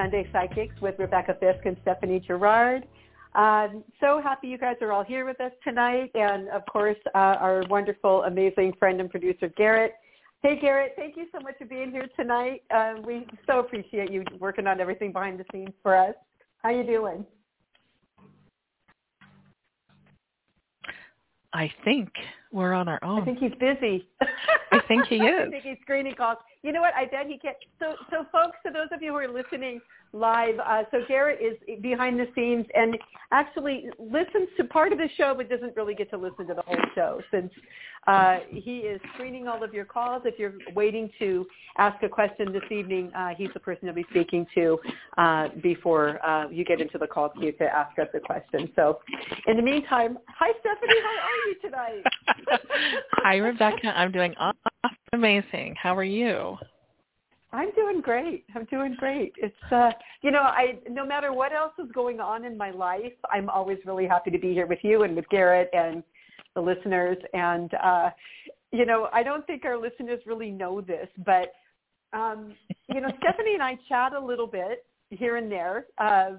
Sunday Psychics with Rebecca Fisk and Stephanie Gerard. Um, so happy you guys are all here with us tonight, and of course, uh, our wonderful, amazing friend and producer, Garrett. Hey, Garrett, thank you so much for being here tonight. Uh, we so appreciate you working on everything behind the scenes for us. How you doing? I think we're on our own. I think he's busy. I think he is. I think he's screening calls. You know what? I bet he can't. So, so folks, to those of you who are listening live, uh, so Garrett is behind the scenes and actually listens to part of the show, but doesn't really get to listen to the whole show since uh, he is screening all of your calls. If you're waiting to ask a question this evening, uh, he's the person you'll be speaking to uh, before uh, you get into the call queue to ask us a question. So, in the meantime, hi Stephanie, how are you tonight? hi Rebecca, I'm doing amazing. How are you? I'm doing great. I'm doing great. It's uh you know, I no matter what else is going on in my life, I'm always really happy to be here with you and with Garrett and the listeners and uh you know, I don't think our listeners really know this, but um you know, Stephanie and I chat a little bit here and there. Uh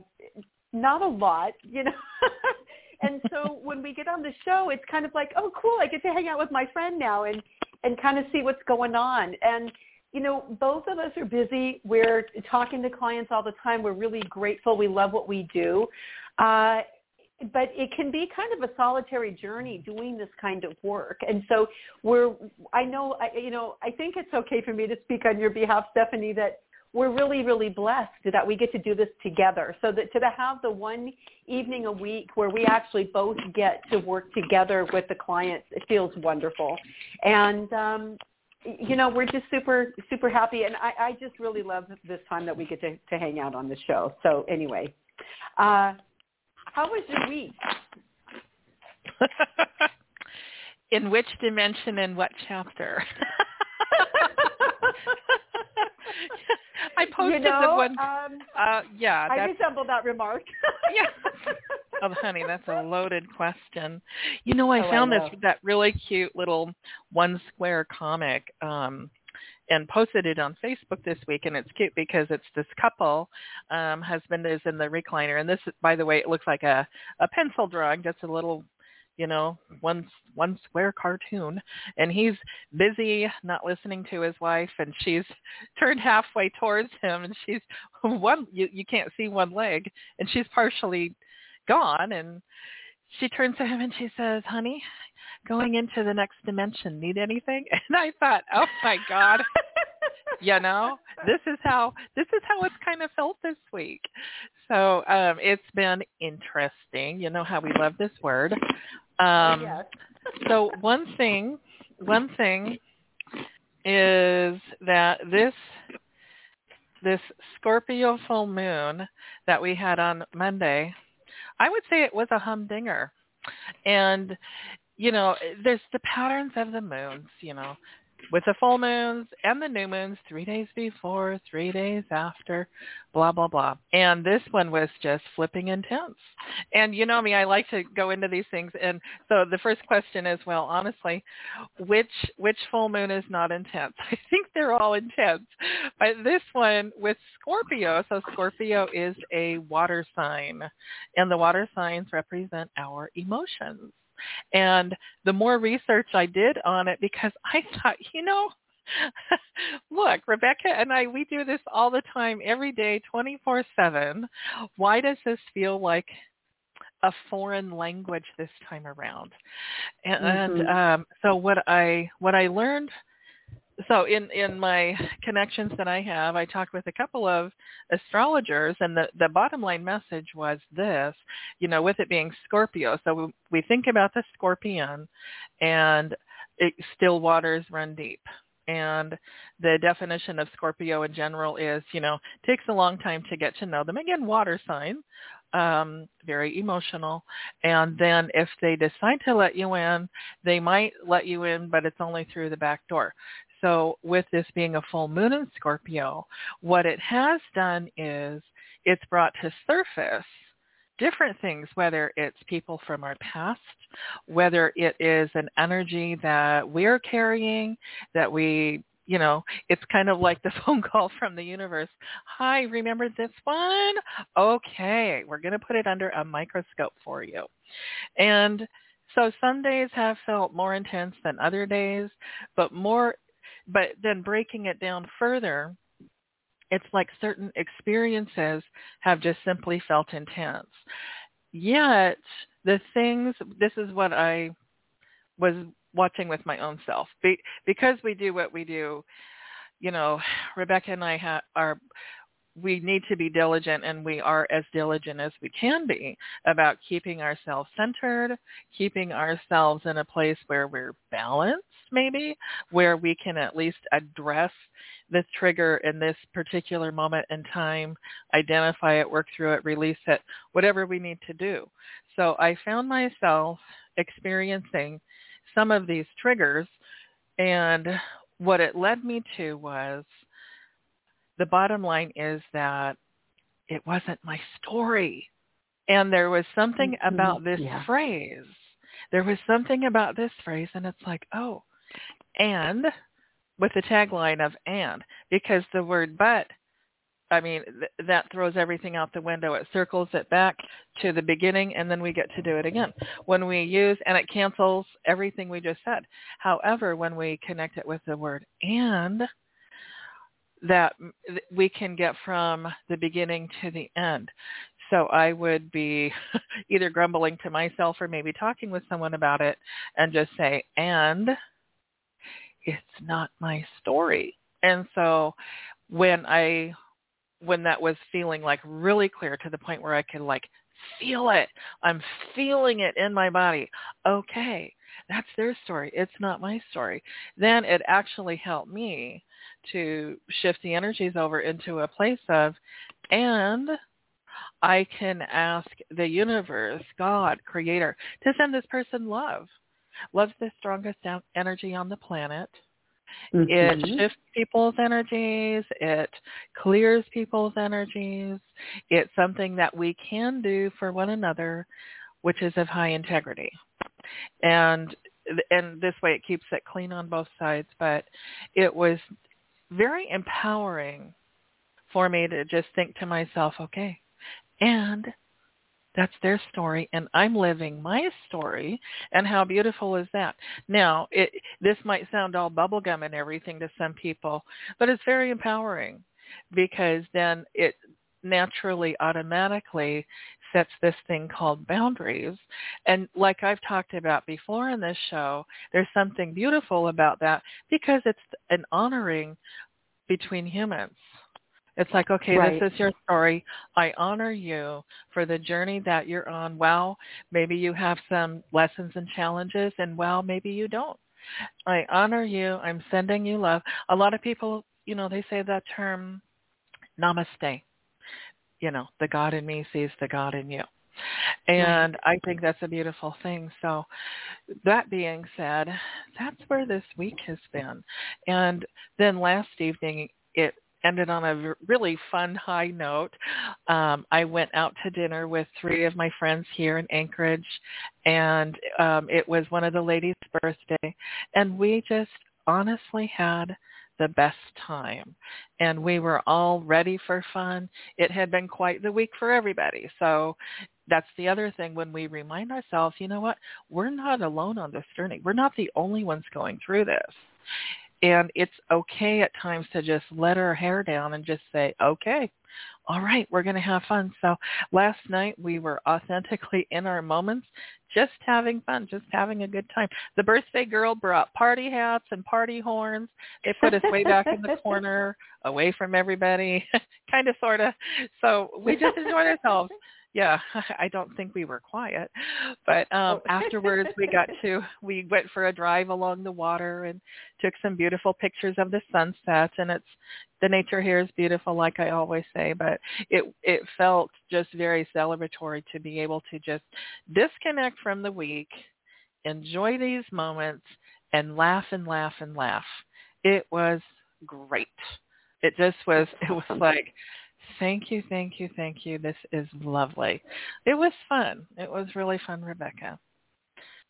not a lot, you know. and so when we get on the show, it's kind of like, oh, cool, I get to hang out with my friend now and and kind of see what's going on. And you know, both of us are busy. We're talking to clients all the time. We're really grateful. We love what we do. Uh, but it can be kind of a solitary journey doing this kind of work. And so we're, I know, I, you know, I think it's okay for me to speak on your behalf, Stephanie, that we're really, really blessed that we get to do this together. So that to have the one evening a week where we actually both get to work together with the clients, it feels wonderful. And um, you know, we're just super, super happy. And I, I just really love this time that we get to, to hang out on the show. So anyway, uh, how was your week? In which dimension and what chapter? I posted you know, the one. Um, uh, yeah, I resemble that remark. yeah. Oh, honey, that's a loaded question. You know, I oh, found I this that really cute little one square comic um and posted it on Facebook this week and it's cute because it's this couple um husband is in the recliner and this by the way it looks like a a pencil drawing just a little you know one one square cartoon and he's busy not listening to his wife and she's turned halfway towards him and she's one you you can't see one leg and she's partially gone and she turns to him and she says, "Honey, going into the next dimension, need anything?" And I thought, "Oh my god." You know, this is how this is how it's kind of felt this week. So, um it's been interesting. You know how we love this word. Um yes. so one thing, one thing is that this this Scorpio full moon that we had on Monday I would say it was a humdinger. And, you know, there's the patterns of the moons, you know, with the full moons and the new moons three days before, three days after, blah, blah, blah. And this one was just flipping intense. And you know me, I like to go into these things. And so the first question is, well, honestly, which which full moon is not intense? I think they're all intense. But this one with Scorpio, so Scorpio is a water sign. And the water signs represent our emotions. And the more research I did on it, because I thought, you know, look, Rebecca and I, we do this all the time, every day, 24-7. Why does this feel like a foreign language this time around? And, mm-hmm. um, so what I what I learned so in in my connections that I have, I talked with a couple of astrologers, and the the bottom line message was this: you know, with it being Scorpio, so we, we think about the scorpion, and it, still waters run deep. And the definition of Scorpio in general is, you know, takes a long time to get to know them. Again, water sign, um, very emotional. And then if they decide to let you in, they might let you in, but it's only through the back door. So with this being a full moon in Scorpio, what it has done is it's brought to surface different things, whether it's people from our past, whether it is an energy that we're carrying, that we you know, it's kind of like the phone call from the universe. Hi, remember this one? Okay, we're going to put it under a microscope for you. And so some days have felt more intense than other days, but more but then breaking it down further, it's like certain experiences have just simply felt intense. Yet the things, this is what I was watching with my own self. Be, because we do what we do, you know, Rebecca and I ha- are we need to be diligent and we are as diligent as we can be about keeping ourselves centered, keeping ourselves in a place where we're balanced maybe, where we can at least address this trigger in this particular moment in time, identify it, work through it, release it, whatever we need to do. So I found myself experiencing some of these triggers and what it led me to was the bottom line is that it wasn't my story. And there was something mm-hmm. about this yeah. phrase. There was something about this phrase and it's like, oh, and with the tagline of and because the word but I mean, th- that throws everything out the window. It circles it back to the beginning, and then we get to do it again. When we use, and it cancels everything we just said. However, when we connect it with the word and, that we can get from the beginning to the end. So I would be either grumbling to myself or maybe talking with someone about it and just say, and it's not my story. And so when I when that was feeling like really clear to the point where I could like feel it. I'm feeling it in my body. Okay, that's their story. It's not my story. Then it actually helped me to shift the energies over into a place of, and I can ask the universe, God, creator, to send this person love. Love's the strongest energy on the planet. Mm-hmm. It shifts people's energies. It clears people's energies. It's something that we can do for one another, which is of high integrity. And and this way it keeps it clean on both sides. But it was very empowering for me to just think to myself, okay, and that's their story, and I'm living my story. And how beautiful is that? Now, it, this might sound all bubblegum and everything to some people, but it's very empowering because then it naturally, automatically sets this thing called boundaries. And like I've talked about before in this show, there's something beautiful about that because it's an honoring between humans. It's like, okay, right. this is your story. I honor you for the journey that you're on. Well, maybe you have some lessons and challenges, and well, maybe you don't. I honor you. I'm sending you love. A lot of people, you know, they say that term, namaste. You know, the God in me sees the God in you. And I think that's a beautiful thing. So that being said, that's where this week has been. And then last evening, it ended on a really fun high note. Um, I went out to dinner with three of my friends here in Anchorage, and um, it was one of the ladies' birthday, and we just honestly had the best time. And we were all ready for fun. It had been quite the week for everybody. So that's the other thing. When we remind ourselves you know what? We're not alone on this journey. We're not the only ones going through this and it's okay at times to just let our hair down and just say, okay, all right, we're going to have fun. So last night we were authentically in our moments, just having fun, just having a good time. The birthday girl brought party hats and party horns. They put us way back in the corner, away from everybody, kind of, sort of. So we just enjoyed ourselves. Yeah, I don't think we were quiet, but um Oh. afterwards we got to we went for a drive along the water and took some beautiful pictures of the sunset and it's the nature here is beautiful like I always say, but it it felt just very celebratory to be able to just disconnect from the week, enjoy these moments and laugh and laugh and laugh. It was great. It just was it was like Thank you, thank you, thank you. This is lovely. It was fun. It was really fun, Rebecca.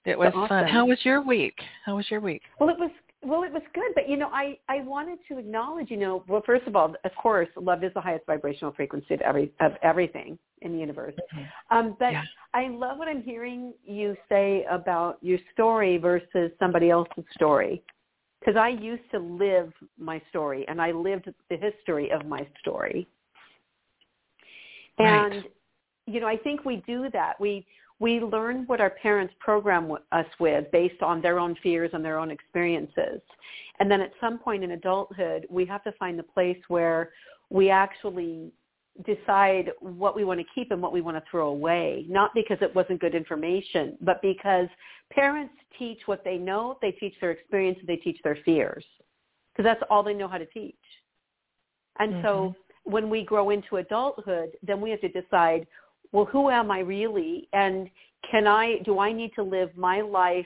It was Awesome. fun. How was your week? How was your week? Well, it was well, it was good, but you know, I I wanted to acknowledge, you know, well, first of all, of course, love is the highest vibrational frequency of every of everything in the universe. Um, but Yeah. I love what I'm hearing you say about your story versus somebody else's story, because I used to live my story, and I lived the history of my story. Right. And you know, I think we do that. We we learn what our parents program us with based on their own fears and their own experiences. And then at some point in adulthood, we have to find the place where we actually decide what we want to keep and what we want to throw away, not because it wasn't good information, but because parents teach what they know, they teach their experience, they teach their fears. Because that's all they know how to teach. And so mm-hmm. When we grow into adulthood, then we have to decide, well, who am I really? And can I, do I need to live my life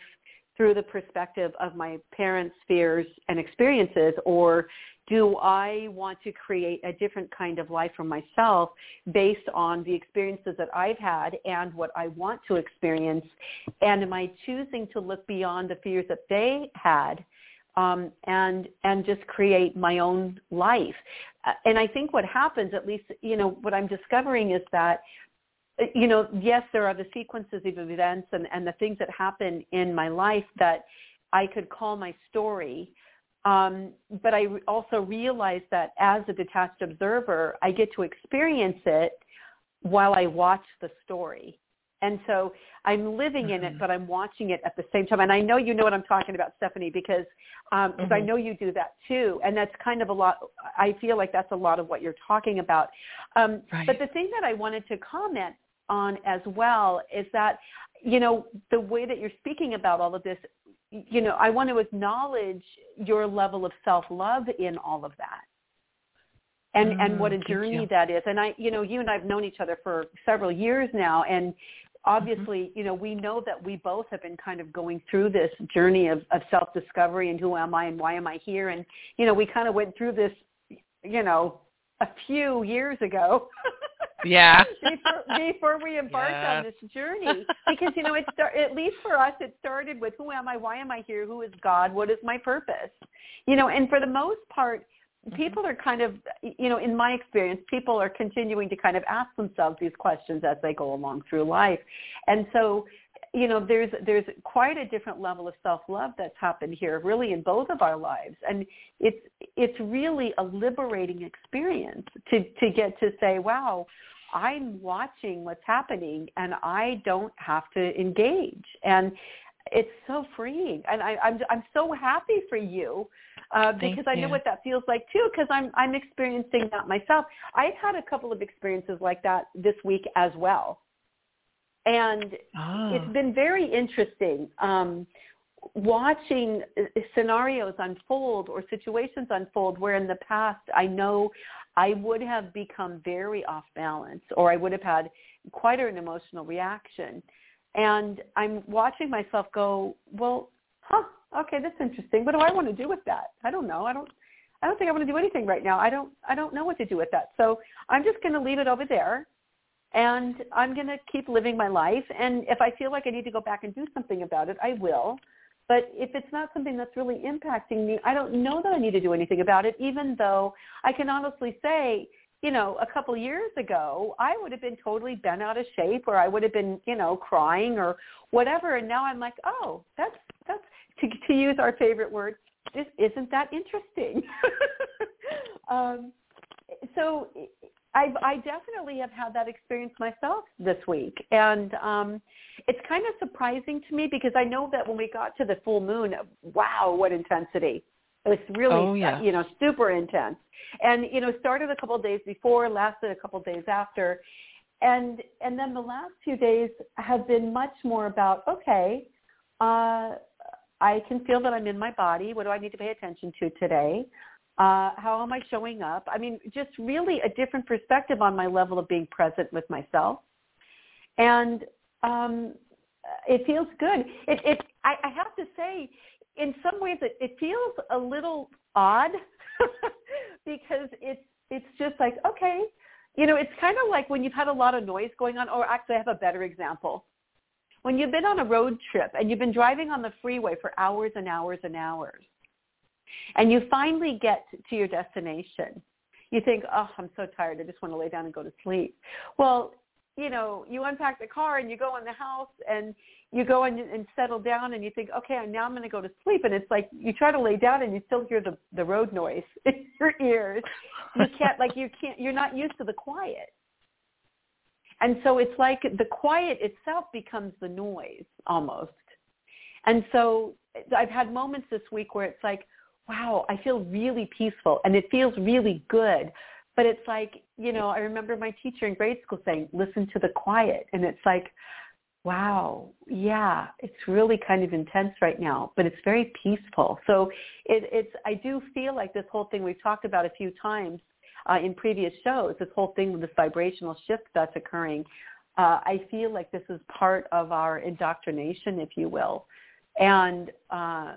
through the perspective of my parents' fears and experiences, or do I want to create a different kind of life for myself based on the experiences that I've had and what I want to experience? And am I choosing to look beyond the fears that they had um, and and just create my own life? Uh, And I think what happens, at least you know, what I'm discovering is that uh, you know, yes, there are the sequences of events and, and the things that happen in my life that I could call my story. Um, but I also realize that as a detached observer, I get to experience it while I watch the story. And so I'm living in it, Mhm. but I'm watching it at the same time. And I know you know what I'm talking about, Stephanie, because um, 'cause I know you do that too. And that's kind of a lot. I feel like that's a lot of what you're talking about. Um, Right. But the thing that I wanted to comment on as well is that, you know, the way that you're speaking about all of this, you know, I want to acknowledge your level of self-love in all of that. And and what Mm, a journey that is. And I, you know, you and I've known each other for several years now and obviously, Mm-hmm. you know, we know that we both have been kind of going through this journey of, of self-discovery and who am I and why am I here? And, you know, we kind of went through this, you know, a few years ago. Yeah. before, before we embarked on this journey because you know it start, at least for us it started with who am i why am i here who is god what is my purpose you know and for the most part. People mm-hmm. are kind of you know in my experience people are continuing to kind of ask themselves these questions as they go along through life. And so you know there's there's quite a different level of self love that's happened here really in both of our lives. And it's it's really a liberating experience to to get to say wow i'm watching what's happening and i don't have to engage. And it's so freeing. And i i'm i'm so happy for you uh, Thank because I know what that feels like too. Because I'm I'm experiencing that myself. I've had a couple of experiences like that this week as well, and Ah. it's been very interesting um, watching uh, scenarios unfold or situations unfold where in the past I know I would have become very off balance or I would have had quite an emotional reaction. And I'm watching myself go, well, huh, okay, that's interesting. What do I want to do with that? I don't know. I don't I don't think I want to do anything right now. I don't I don't know what to do with that. So I'm just going to leave it over there and I'm going to keep living my life. And if I feel like I need to go back and do something about it, I will. But if it's not something that's really impacting me, I don't know that I need to do anything about it, even though I can honestly say, you know, a couple years ago, I would have been totally bent out of shape or I would have been, you know, crying or whatever. And now I'm like, oh, that's, that's, to, to use our favorite word, this isn't that interesting. um, so I, I definitely have had that experience myself this week, and um, it's kind of surprising to me because I know that when we got to the full moon, wow, what intensity! It was really, Oh, yeah. you know, super intense, and you know, started a couple of days before, lasted a couple of days after, and and then the last few days have been much more about okay, uh, I can feel that I'm in my body. What do I need to pay attention to today? Uh, how am I showing up? I mean, just really a different perspective on my level of being present with myself. And um, it feels good. It, it I, I have to say, in some ways, it, it feels a little odd because it's it's just like okay, you know, it's kind of like when you've had a lot of noise going on. Or actually, I have a better example. When you've been on a road trip and you've been driving on the freeway for hours and hours and hours, and you finally get to your destination, you think, oh, I'm so tired. I just want to lay down and go to sleep. Well, you know, you unpack the car and you go in the house and you go and, and settle down and you think, okay, now I'm going to go to sleep. And it's like you try to lay down and you still hear the, the road noise in your ears. You can't, like you can't, you're not used to the quiet. And so it's like the quiet itself becomes the noise almost. And so I've had moments this week where it's like, wow, I feel really peaceful and it feels really good. But it's like, you know, I remember my teacher in grade school saying, listen to the quiet. And it's like, wow, yeah, it's really kind of intense right now, but it's very peaceful. So it, it's, I do feel like this whole thing we've talked about a few times uh, in previous shows, this whole thing with this vibrational shift that's occurring, uh, I feel like this is part of our indoctrination, if you will. And uh,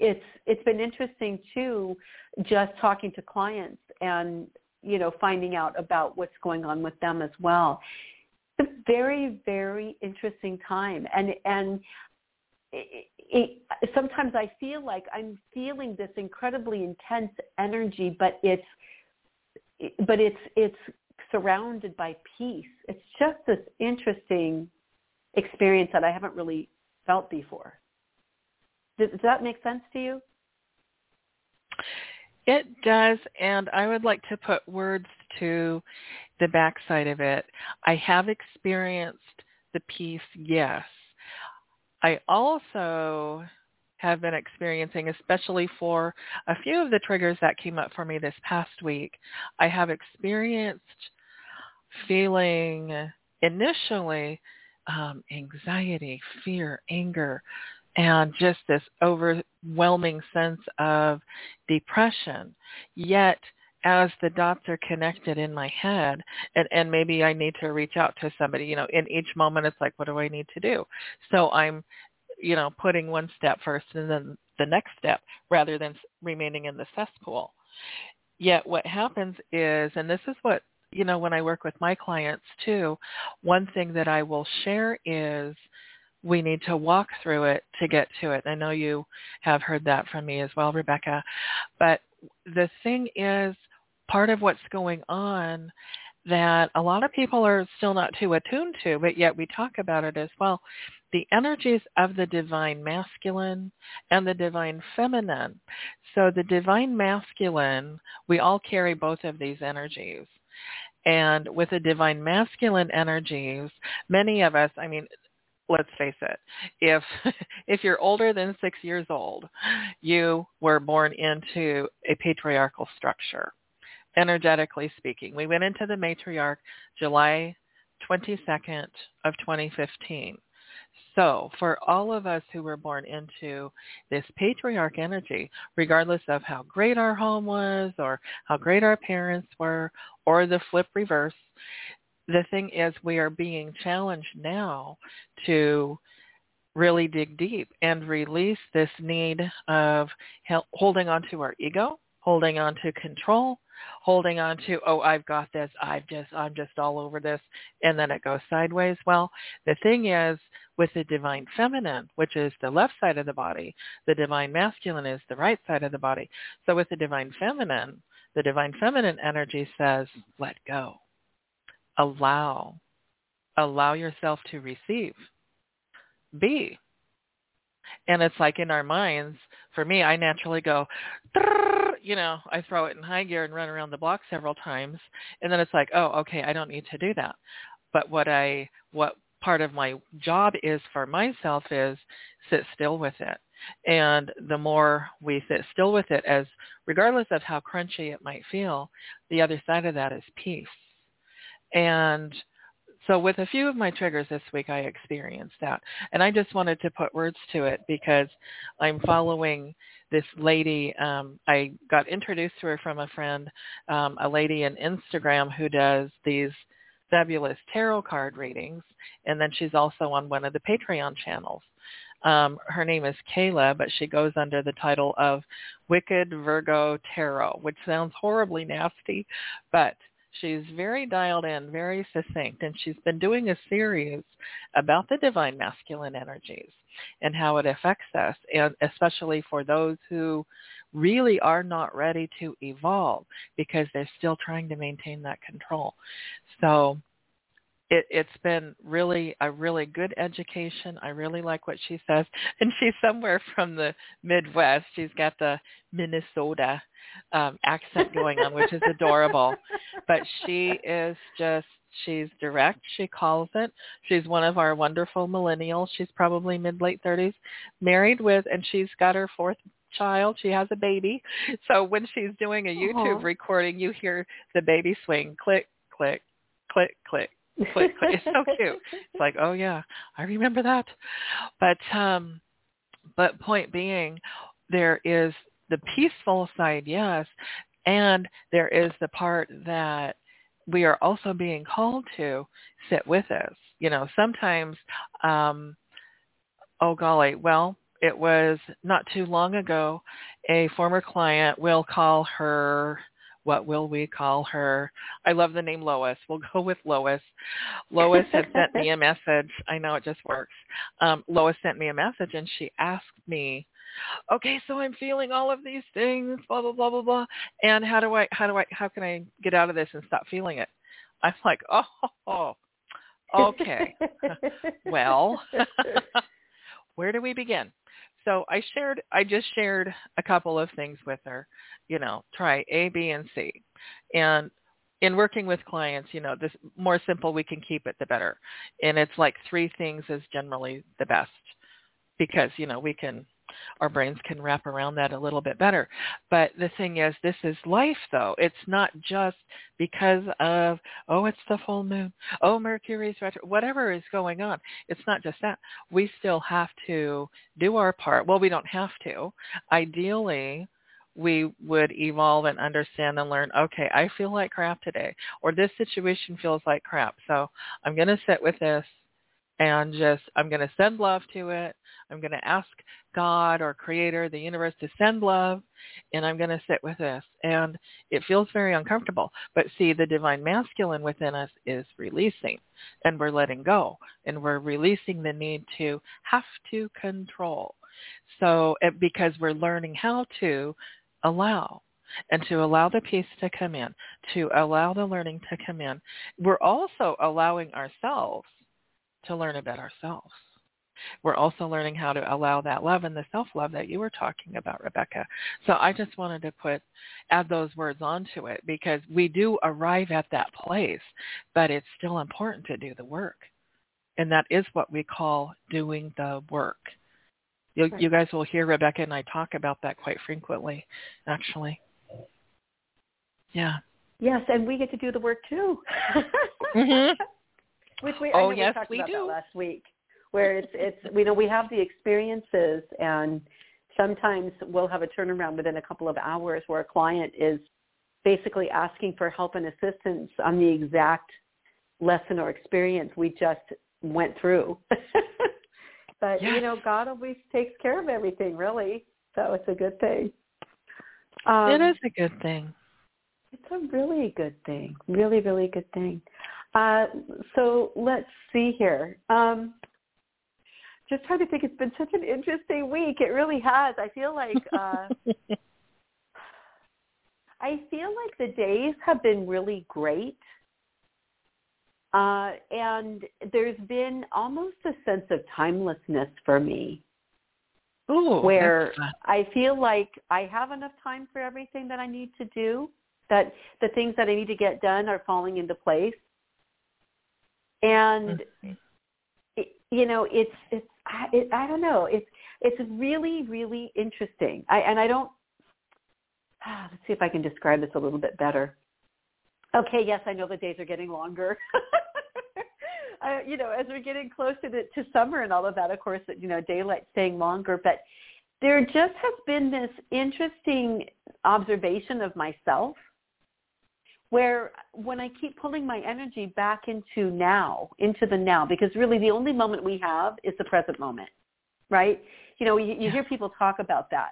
it's it's been interesting too, just talking to clients and you know finding out about what's going on with them as well. It's a very very interesting time, and and it, it, sometimes I feel like I'm feeling this incredibly intense energy, but it's but it's it's surrounded by peace. It's just this interesting experience that I haven't really felt before. Does, does that make sense to you? It does, and I would like to put words to the backside of it. I have experienced the peace, yes. I also have been experiencing, especially for a few of the triggers that came up for me this past week, I have experienced feeling initially um, anxiety, fear, anger, and just this overwhelming sense of depression. Yet, as the dots are connected in my head, and, and maybe I need to reach out to somebody, you know, in each moment it's like, what do I need to do? So I'm, you know, putting one step first and then the next step rather than remaining in the cesspool. Yet what happens is, and this is what, you know, when I work with my clients too, one thing that I will share is we need to walk through it to get to it. I know you have heard that from me as well, Rebecca. But the thing is, part of what's going on that a lot of people are still not too attuned to, but yet we talk about it as well. The energies of the divine masculine and the divine feminine. So the divine masculine, we all carry both of these energies. And with the divine masculine energies, many of us, I mean, let's face it if if you're older than six years old you were born into a patriarchal structure energetically speaking we went into the matriarch july 22nd of 2015 so for all of us who were born into this patriarch energy regardless of how great our home was or how great our parents were or the flip reverse the thing is we are being challenged now to really dig deep and release this need of holding on to our ego, holding on to control, holding on to, oh, I've got this, I've just, I'm just all over this, and then it goes sideways. Well, the thing is with the divine feminine, which is the left side of the body, the divine masculine is the right side of the body. So with the divine feminine, the divine feminine energy says, let go allow. Allow yourself to receive. Be. And it's like in our minds, for me, I naturally go, you know, I throw it in high gear and run around the block several times. And then it's like, oh, okay, I don't need to do that. But what I, what part of my job is for myself is sit still with it. And the more we sit still with it as regardless of how crunchy it might feel, the other side of that is peace And so with a few of my triggers this week, I experienced that. And I just wanted to put words to it because I'm following this lady. Um, I got introduced to her from a friend, um, a lady in Instagram who does these fabulous tarot card readings. And then she's also on one of the Patreon channels. Um, her name is Kayla, but she goes under the title of Wicked Virgo Tarot, which sounds horribly nasty, but she's very dialed in, very succinct, and she's been doing a series about the divine masculine energies and how it affects us, and especially for those who really are not ready to evolve because they're still trying to maintain that control. So it, it's been really a really good education. I really like what she says, and she's somewhere from the Midwest. She's got the Minnesota um, accent going on, which is adorable. But she is just she's direct. She calls it. She's one of our wonderful millennials. She's probably mid late thirties, married with, and she's got her fourth child. She has a baby. So when she's doing a YouTube Aww. recording, you hear the baby swing, click, click, click, click, It's so cute. It's like, oh yeah, I remember that. But um, but point being, there is the peaceful side, yes, and there is the part that we are also being called to sit with us. You know, sometimes, um, oh golly, well, it was not too long ago, a former client will call her what will we call her? I love the name Lois. We'll go with Lois. Lois had sent me a message. I know it just works. Um, Lois sent me a message and she asked me, okay, so I'm feeling all of these things, blah, blah, blah, blah, blah. And how do I, how do I, how can I get out of this and stop feeling it? I'm like, oh, okay. well, where do we begin? So I shared, I just shared a couple of things with her, you know, try A, B, and C. And in working with clients, you know, the more simple we can keep it, the better. And it's like three things is generally the best because, you know, we can our brains can wrap around that a little bit better. But the thing is, this is life though. It's not just because of, oh, it's the full moon, oh, Mercury's retro, whatever is going on. It's not just that. We still have to do our part. Well, we don't have to. Ideally, we would evolve and understand and learn, okay, I feel like crap today, or this situation feels like crap. So I'm going to sit with this and just I'm going to send love to it. I'm going to ask God or creator, the universe to send love and I'm going to sit with this. And it feels very uncomfortable. But see, the divine masculine within us is releasing and we're letting go and we're releasing the need to have to control. So because we're learning how to allow and to allow the peace to come in, to allow the learning to come in, we're also allowing ourselves to learn about ourselves. We're also learning how to allow that love and the self-love that you were talking about, Rebecca. So I just wanted to put, add those words onto it because we do arrive at that place, but it's still important to do the work. And that is what we call doing the work. You, right. you guys will hear Rebecca and I talk about that quite frequently, actually. Yeah. Yes, and we get to do the work too. mm-hmm. Which we, oh, I yes, we talked we about do. that last week, where it's it's we know we have the experiences, and sometimes we'll have a turnaround within a couple of hours where a client is basically asking for help and assistance on the exact lesson or experience we just went through. but yes. you know, God always takes care of everything, really. So it's a good thing. Um, it is a good thing. It's a really good thing. Really, really good thing. Uh, so let's see here. Um, just trying to think. It's been such an interesting week. It really has. I feel like uh, I feel like the days have been really great. Uh, and there's been almost a sense of timelessness for me. Ooh, where I feel like I have enough time for everything that I need to do, that the things that I need to get done are falling into place and it, you know it's it's I, it, I don't know it's it's really really interesting I and I don't ah, let's see if I can describe this a little bit better Okay, yes, I know the days are getting longer. uh, you know, as we're getting closer to, to summer and all of that, of course, you know, daylight staying longer. But there just has been this interesting observation of myself where when I keep pulling my energy back into now, into the now, because really the only moment we have is the present moment, right? You know, you, you hear people talk about that.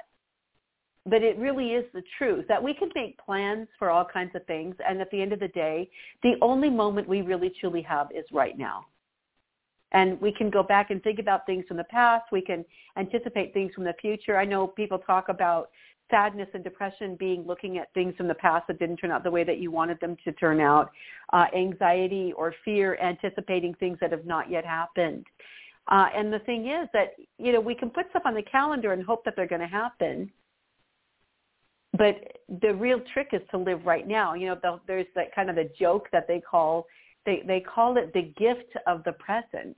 But it really is the truth that we can make plans for all kinds of things and at the end of the day the only moment we really truly have is right now. And we can go back and think about things from the past. We can anticipate things from the future. I know people talk about sadness and depression being looking at things from the past that didn't turn out the way that you wanted them to turn out uh, anxiety or fear anticipating things that have not yet happened uh, and the thing is that you know we can put stuff on the calendar and hope that they're going to happen but the real trick is to live right now. You know, there's that kind of a joke that they call they they call it the gift of the present.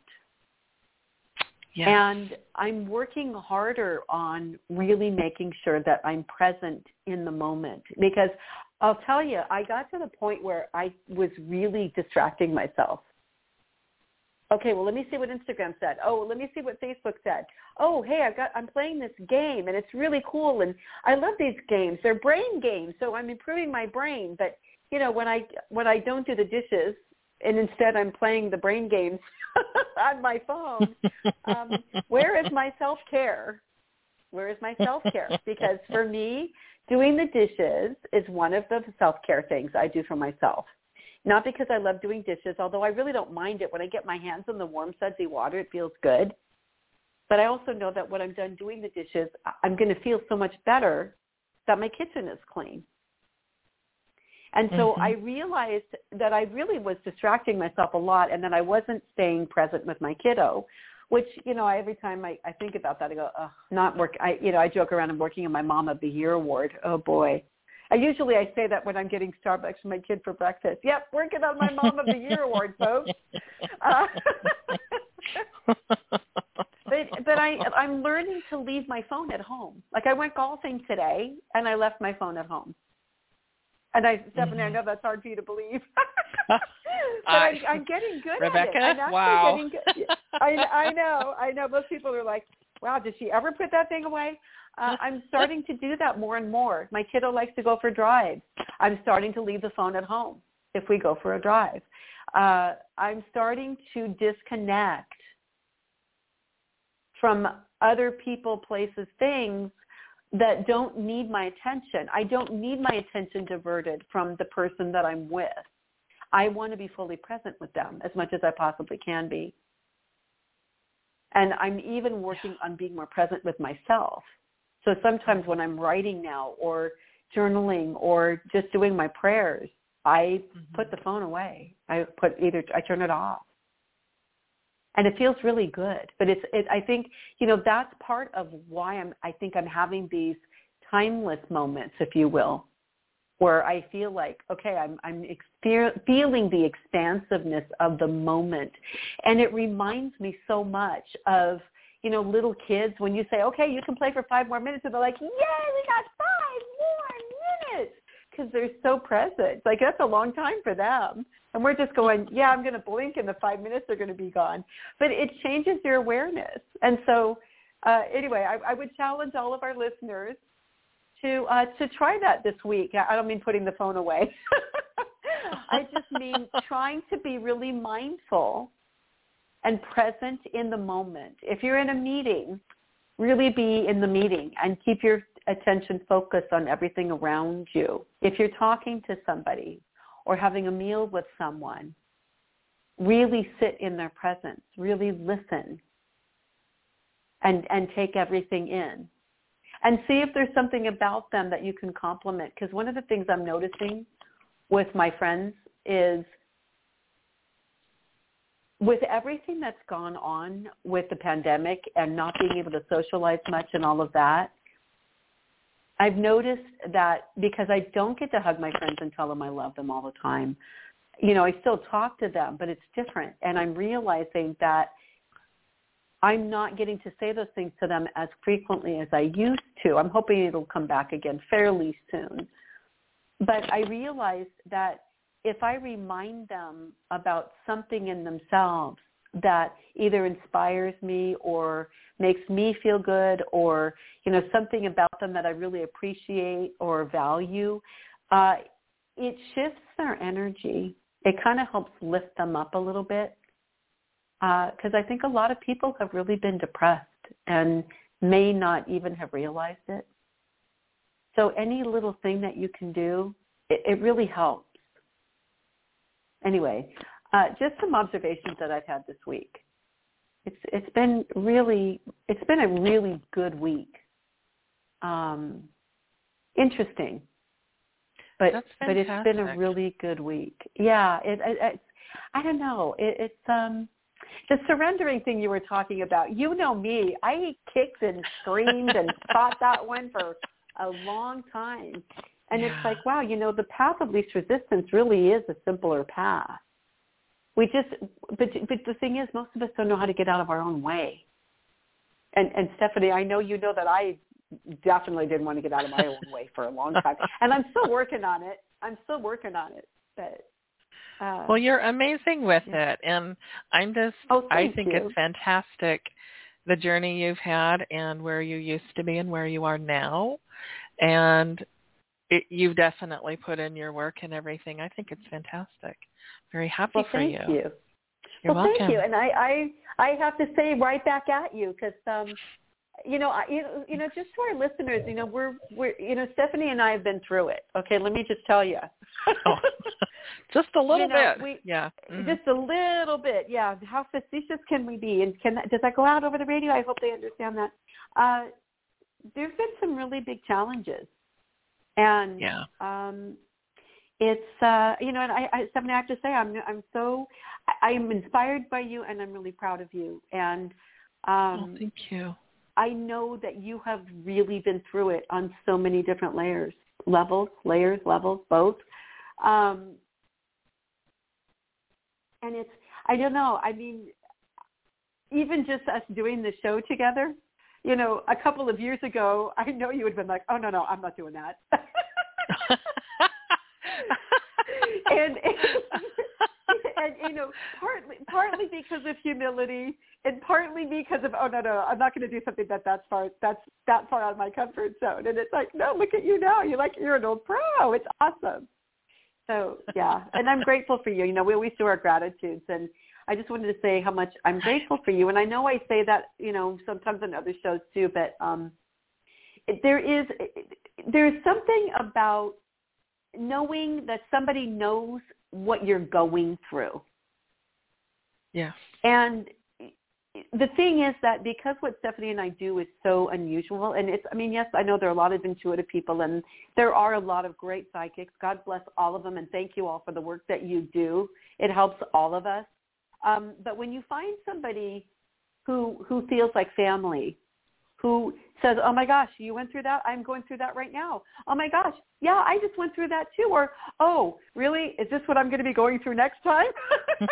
Yes. And I'm working harder on really making sure that I'm present in the moment because I'll tell you, I got to the point where I was really distracting myself okay, well, let me see what Instagram said. Oh, let me see what Facebook said. Oh, hey, I got I'm playing this game and it's really cool and I love these games. They're brain games, so I'm improving my brain. But you know, when I when I don't do the dishes and instead I'm playing the brain games on my phone, um, where is my self care? Where is my self care? Because for me, doing the dishes is one of the self care things I do for myself. Not because I love doing dishes, although I really don't mind it. When I get my hands in the warm sudsy water, it feels good. But I also know that when I'm done doing the dishes, I'm going to feel so much better that my kitchen is clean. And so mm-hmm. I realized that I really was distracting myself a lot and that I wasn't staying present with my kiddo, which, you know, I, every time I, I think about that, I go, oh, not work. I, you know, I joke around. I'm working on my Mom of the Year award. Oh boy. I usually I say that when I'm getting Starbucks for my kid for breakfast. Yep, working on my Mom of the Year award, folks. Uh, but but I I'm learning to leave my phone at home. Like I went golfing today and I left my phone at home. And I, Stephanie, mm-hmm. I know that's hard for you to believe, but I, I'm, I'm getting good Rebecca, at it. I'm wow. Getting good. I, I know, I know. Most people are like, "Wow, did she ever put that thing away?" uh, I'm starting to do that more and more. My kiddo likes to go for drives. I'm starting to leave the phone at home if we go for a drive. Uh, I'm starting to disconnect from other people, places, things that don't need my attention. I don't need my attention diverted from the person that I'm with. I want to be fully present with them as much as I possibly can be. And I'm even working on being more present with myself so sometimes when I'm writing now or journaling or just doing my prayers, I mm-hmm. put the phone away. I put either I turn it off. And it feels really good. But it's it, I think, you know, that's part of why I'm I think I'm having these timeless moments, if you will, where I feel like, okay, I'm I'm exper- feeling the expansiveness of the moment. And it reminds me so much of you know, little kids, when you say, okay, you can play for five more minutes, and they're like, yay, we got five more minutes because they're so present. Like that's a long time for them. And we're just going, yeah, I'm going to blink and the five minutes are going to be gone. But it changes your awareness. And so uh, anyway, I, I would challenge all of our listeners to uh, to try that this week. I don't mean putting the phone away. I just mean trying to be really mindful and present in the moment. If you're in a meeting, really be in the meeting and keep your attention focused on everything around you. If you're talking to somebody or having a meal with someone, really sit in their presence, really listen and, and take everything in. And see if there's something about them that you can compliment. Because one of the things I'm noticing with my friends is with everything that's gone on with the pandemic and not being able to socialize much and all of that, I've noticed that because I don't get to hug my friends and tell them I love them all the time, you know, I still talk to them, but it's different. And I'm realizing that I'm not getting to say those things to them as frequently as I used to. I'm hoping it'll come back again fairly soon. But I realized that if I remind them about something in themselves that either inspires me or makes me feel good or you know something about them that I really appreciate or value, uh, it shifts their energy. It kind of helps lift them up a little bit because uh, I think a lot of people have really been depressed and may not even have realized it. So any little thing that you can do, it, it really helps. Anyway, uh, just some observations that I've had this week. It's it's been really it's been a really good week. Um, interesting, but but it's been a really good week. Yeah, it, it it's I don't know. It, it's um the surrendering thing you were talking about. You know me. I kicked and screamed and fought that one for a long time. And yeah. it's like, wow, you know, the path of least resistance really is a simpler path. We just, but but the thing is, most of us don't know how to get out of our own way. And and Stephanie, I know you know that I definitely didn't want to get out of my own way for a long time, and I'm still working on it. I'm still working on it, but. Uh, well, you're amazing with yeah. it, and I'm just. Oh, I think you. it's fantastic the journey you've had and where you used to be and where you are now and it, you've definitely put in your work and everything. I think it's fantastic. Very happy well, for thank you. you. You're well, welcome. thank you. And I, I, I have to say right back at you because, um, you know, I, you, you know, just to our listeners, you know, we're, we're, you know, Stephanie and I have been through it. Okay, let me just tell you. oh, just a little you know, bit. We, yeah. Mm-hmm. Just a little bit. Yeah. How facetious can we be? And can that, does that go out over the radio? I hope they understand that. Uh, there's been some really big challenges and yeah. um, it's uh, you know, and I, I something I have to say, I'm I'm so I, I'm inspired by you, and I'm really proud of you. And um, oh, thank you. I know that you have really been through it on so many different layers, levels, layers, levels, both. Um, and it's I don't know. I mean, even just us doing the show together, you know, a couple of years ago, I know you would have been like, oh, no, no, I'm not doing that. and, and, and, you know, partly, partly because of humility and partly because of, oh, no, no, I'm not going to do something that that's far, that's that far out of my comfort zone. And it's like, no, look at you now. You're like, you're an old pro. It's awesome. So, yeah. And I'm grateful for you. You know, we always do our gratitudes and, I just wanted to say how much I'm grateful for you. And I know I say that, you know, sometimes on other shows too, but um, there is there is something about knowing that somebody knows what you're going through. Yeah. And the thing is that because what Stephanie and I do is so unusual, and it's, I mean, yes, I know there are a lot of intuitive people, and there are a lot of great psychics. God bless all of them, and thank you all for the work that you do. It helps all of us. Um, but when you find somebody who who feels like family, who says, "Oh my gosh, you went through that. I'm going through that right now. Oh my gosh, yeah, I just went through that too." Or, "Oh, really? Is this what I'm going to be going through next time?"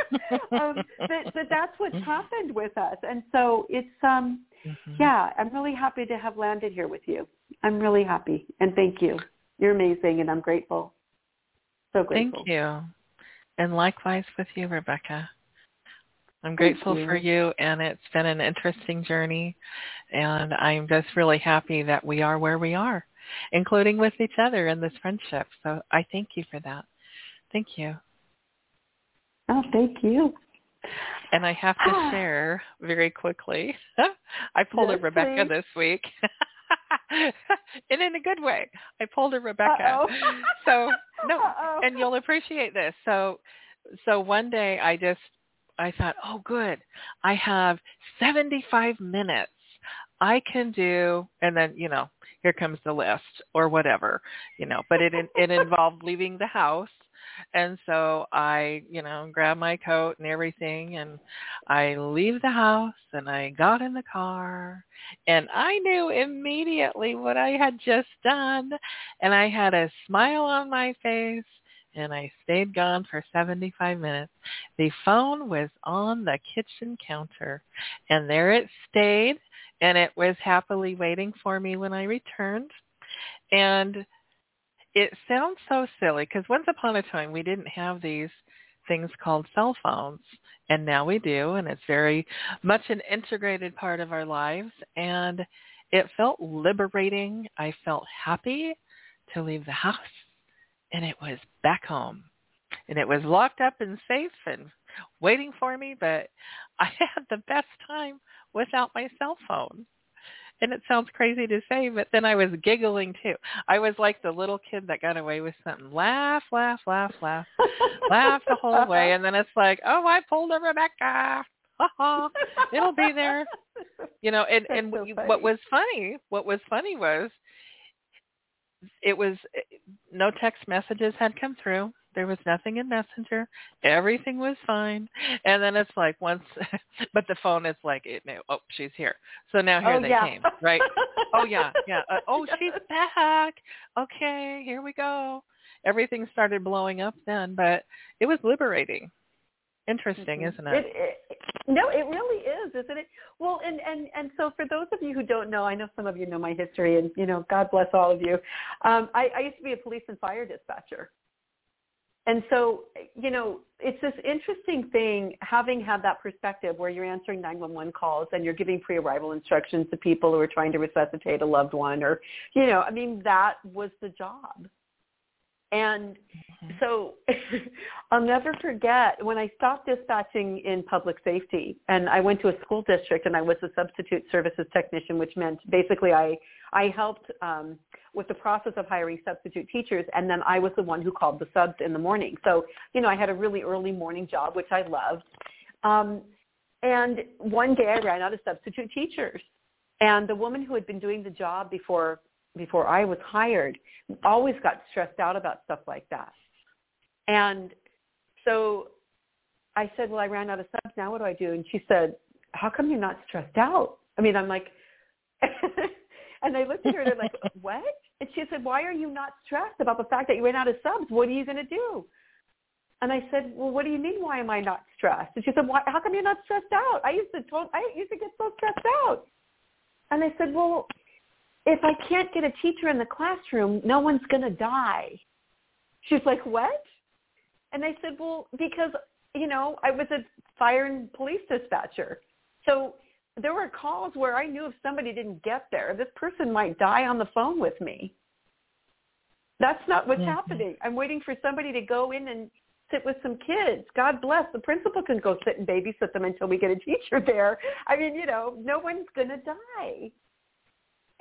um, but, but that's what's happened with us, and so it's um, mm-hmm. yeah, I'm really happy to have landed here with you. I'm really happy, and thank you. You're amazing, and I'm grateful. So grateful. Thank you, and likewise with you, Rebecca. I'm grateful you. for you, and it's been an interesting journey, and I'm just really happy that we are where we are, including with each other in this friendship. So I thank you for that. Thank you. Oh, thank you. And I have to ah. share very quickly. I pulled yes, a Rebecca please. this week. and in a good way. I pulled a Rebecca. So no, Uh-oh. and you'll appreciate this. So so one day I just I thought, oh, good. I have 75 minutes. I can do, and then, you know, here comes the list or whatever, you know, but it, it involved leaving the house. And so I, you know, grab my coat and everything and I leave the house and I got in the car and I knew immediately what I had just done and I had a smile on my face and I stayed gone for 75 minutes. The phone was on the kitchen counter and there it stayed and it was happily waiting for me when I returned. And it sounds so silly because once upon a time we didn't have these things called cell phones and now we do and it's very much an integrated part of our lives and it felt liberating. I felt happy to leave the house and it was back home and it was locked up and safe and waiting for me, but I had the best time without my cell phone. And it sounds crazy to say, but then I was giggling too. I was like the little kid that got away with something. Laugh, laugh, laugh, laugh, laugh the whole way. And then it's like, oh, I pulled a Rebecca. It'll be there. You know, and and so what was funny, what was funny was it was no text messages had come through. There was nothing in Messenger. Everything was fine. And then it's like once, but the phone is like, it, oh, she's here. So now here oh, they yeah. came, right? oh yeah, yeah. Uh, oh, she's back. Okay, here we go. Everything started blowing up then, but it was liberating. Interesting, mm-hmm. isn't it? It, it? No, it really is, isn't it? Well, and and and so for those of you who don't know, I know some of you know my history, and you know, God bless all of you. Um, I, I used to be a police and fire dispatcher, and so, you know, it's this interesting thing having had that perspective where you're answering 911 calls and you're giving pre-arrival instructions to people who are trying to resuscitate a loved one or, you know, I mean, that was the job. And so I'll never forget when I stopped dispatching in public safety and I went to a school district and I was a substitute services technician, which meant basically I, I helped um, with the process of hiring substitute teachers and then I was the one who called the subs in the morning. So, you know, I had a really early morning job, which I loved. Um, and one day I ran out of substitute teachers. And the woman who had been doing the job before before I was hired always got stressed out about stuff like that. And so I said, well, I ran out of subs. Now what do I do? And she said, how come you're not stressed out? I mean, I'm like, and I looked at her and I'm like, what? And she said, why are you not stressed about the fact that you ran out of subs? What are you going to do? And I said, well, what do you mean? Why am I not stressed? And she said, why, how come you're not stressed out? I used to, told, I used to get so stressed out. And I said, well, if I can't get a teacher in the classroom, no one's going to die. She's like, what? And I said, well, because, you know, I was a fire and police dispatcher. So there were calls where I knew if somebody didn't get there, this person might die on the phone with me. That's not what's happening. I'm waiting for somebody to go in and sit with some kids. God bless. The principal can go sit and babysit them until we get a teacher there. I mean, you know, no one's going to die.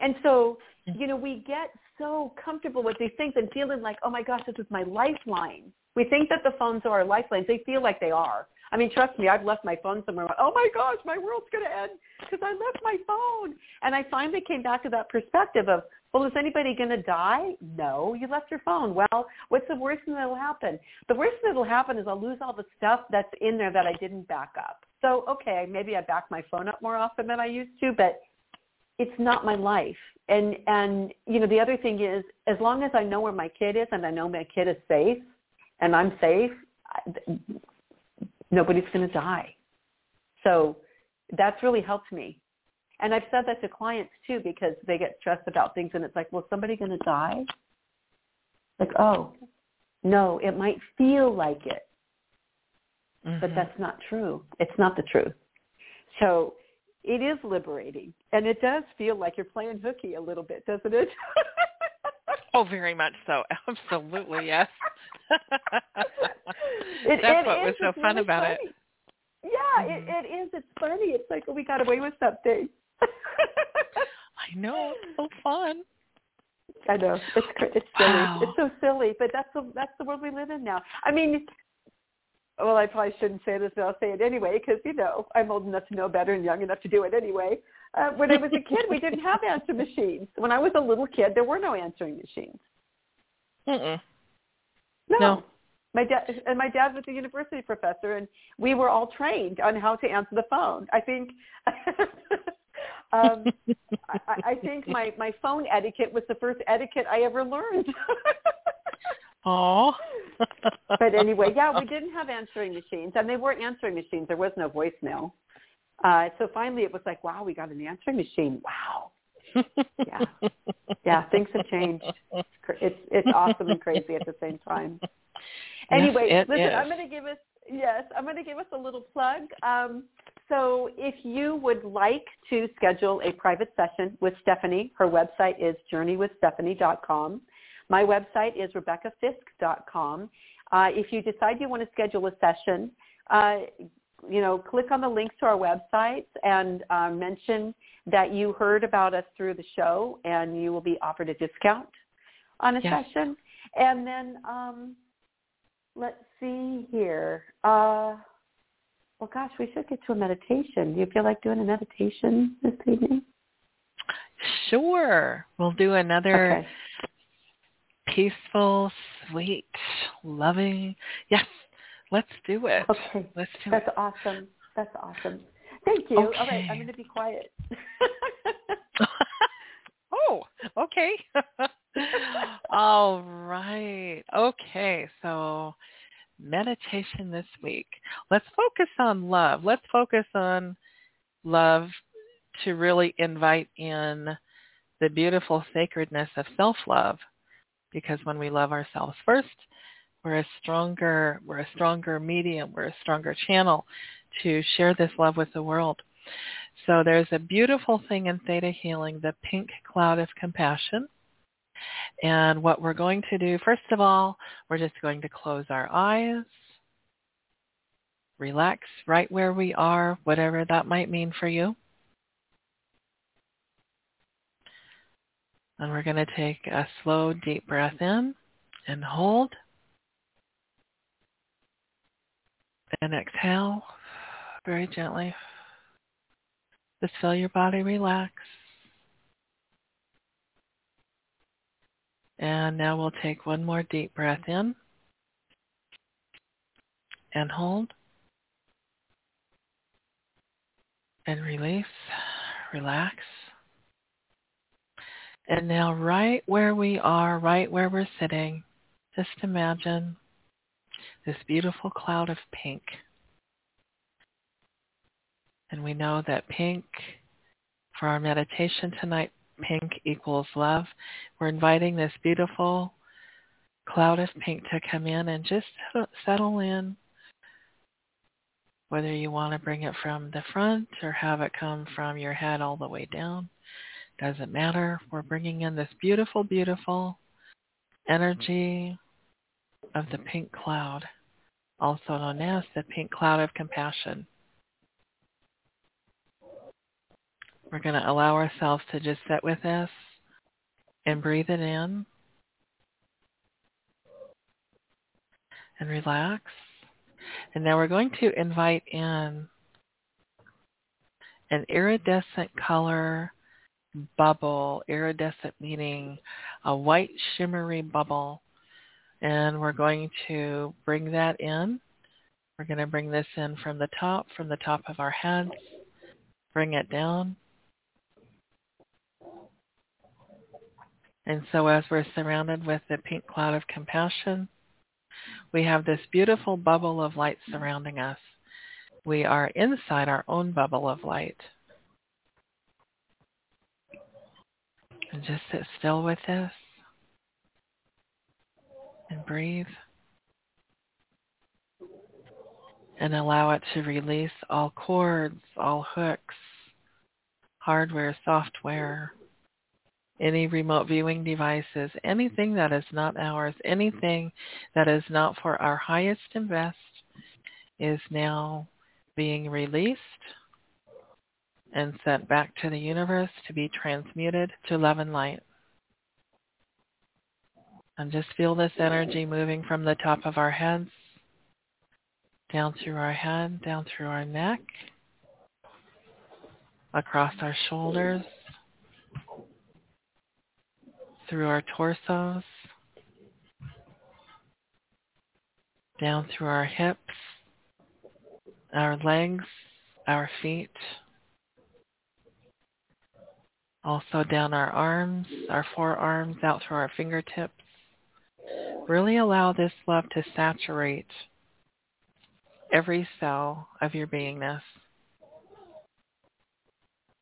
And so, you know, we get so comfortable with these things and feeling like, oh my gosh, this is my lifeline. We think that the phones are our lifelines. They feel like they are. I mean, trust me, I've left my phone somewhere. Oh my gosh, my world's going to end because I left my phone. And I finally came back to that perspective of, well, is anybody going to die? No, you left your phone. Well, what's the worst thing that will happen? The worst thing that will happen is I'll lose all the stuff that's in there that I didn't back up. So, okay, maybe I back my phone up more often than I used to, but it's not my life. And and you know the other thing is as long as I know where my kid is and I know my kid is safe and I'm safe, I, nobody's going to die. So that's really helped me. And I've said that to clients too because they get stressed about things and it's like, well, is somebody going to die? Like, oh, no, it might feel like it, mm-hmm. but that's not true. It's not the truth. So it is liberating. And it does feel like you're playing hooky a little bit, doesn't it? oh, very much so. Absolutely, yes. it, That's it what is. was so fun really about funny. it. Yeah, mm-hmm. it, it is. It's funny. It's like oh, we got away with something. I know. It's so fun. I know. It's it's silly. Wow. It's so silly, but that's the that's the world we live in now. I mean, well, I probably shouldn't say this, but I'll say it anyway because you know I'm old enough to know better and young enough to do it anyway. Uh, when I was a kid, we didn't have answer machines. When I was a little kid, there were no answering machines. Mm-mm. No. no. My dad and my dad was a university professor, and we were all trained on how to answer the phone. I think. um, I, I think my my phone etiquette was the first etiquette I ever learned. Oh. But anyway, yeah, we didn't have answering machines, and they weren't answering machines. There was no voicemail. Uh, so finally, it was like, wow, we got an answering machine. Wow. yeah, yeah, things have changed. It's it's awesome and crazy at the same time. Anyway, yes, listen, is. I'm going to give us yes, I'm going to give us a little plug. Um, so if you would like to schedule a private session with Stephanie, her website is journeywithstephanie.com. My website is rebeccafisk.com. Uh, if you decide you want to schedule a session, uh, you know, click on the links to our websites and uh, mention that you heard about us through the show, and you will be offered a discount on a yes. session. And then um, let's see here. Uh, well, gosh, we should get to a meditation. Do you feel like doing a meditation this evening? Sure. We'll do another okay. Peaceful, sweet, loving. Yes, let's do it. Okay. Let's do That's it. awesome. That's awesome. Thank you. Okay. All right, I'm going to be quiet. oh, okay. All right. Okay, so meditation this week. Let's focus on love. Let's focus on love to really invite in the beautiful sacredness of self-love because when we love ourselves first, we're a stronger we're a stronger medium, we're a stronger channel to share this love with the world. So there's a beautiful thing in theta healing, the pink cloud of compassion. And what we're going to do, first of all, we're just going to close our eyes, relax right where we are, whatever that might mean for you. And we're going to take a slow, deep breath in and hold. And exhale very gently. Just feel your body relax. And now we'll take one more deep breath in and hold and release, relax. And now right where we are, right where we're sitting, just imagine this beautiful cloud of pink. And we know that pink, for our meditation tonight, pink equals love. We're inviting this beautiful cloud of pink to come in and just settle in. Whether you want to bring it from the front or have it come from your head all the way down, doesn't matter. We're bringing in this beautiful, beautiful energy of the pink cloud, also known as the pink cloud of compassion. We're going to allow ourselves to just sit with this and breathe it in and relax. And now we're going to invite in an iridescent color bubble, iridescent meaning a white shimmery bubble. And we're going to bring that in. We're going to bring this in from the top, from the top of our heads. Bring it down. And so as we're surrounded with the pink cloud of compassion, we have this beautiful bubble of light surrounding us. We are inside our own bubble of light. And just sit still with this and breathe. And allow it to release all cords, all hooks, hardware, software, any remote viewing devices, anything that is not ours, anything that is not for our highest and best is now being released and sent back to the universe to be transmuted to love and light. And just feel this energy moving from the top of our heads, down through our head, down through our neck, across our shoulders, through our torsos, down through our hips, our legs, our feet, also down our arms, our forearms, out through our fingertips. Really allow this love to saturate every cell of your beingness.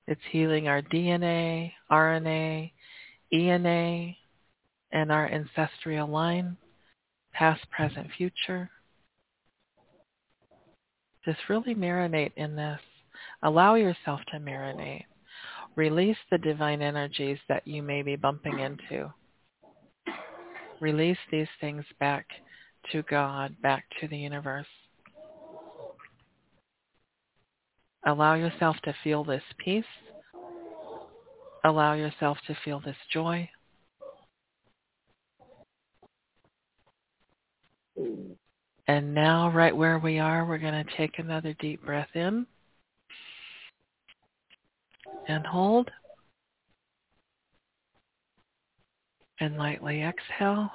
It's healing our DNA, RNA, ENA, and our ancestral line, past, present, future. Just really marinate in this. Allow yourself to marinate. Release the divine energies that you may be bumping into. Release these things back to God, back to the universe. Allow yourself to feel this peace. Allow yourself to feel this joy. And now, right where we are, we're going to take another deep breath in and hold. And lightly exhale.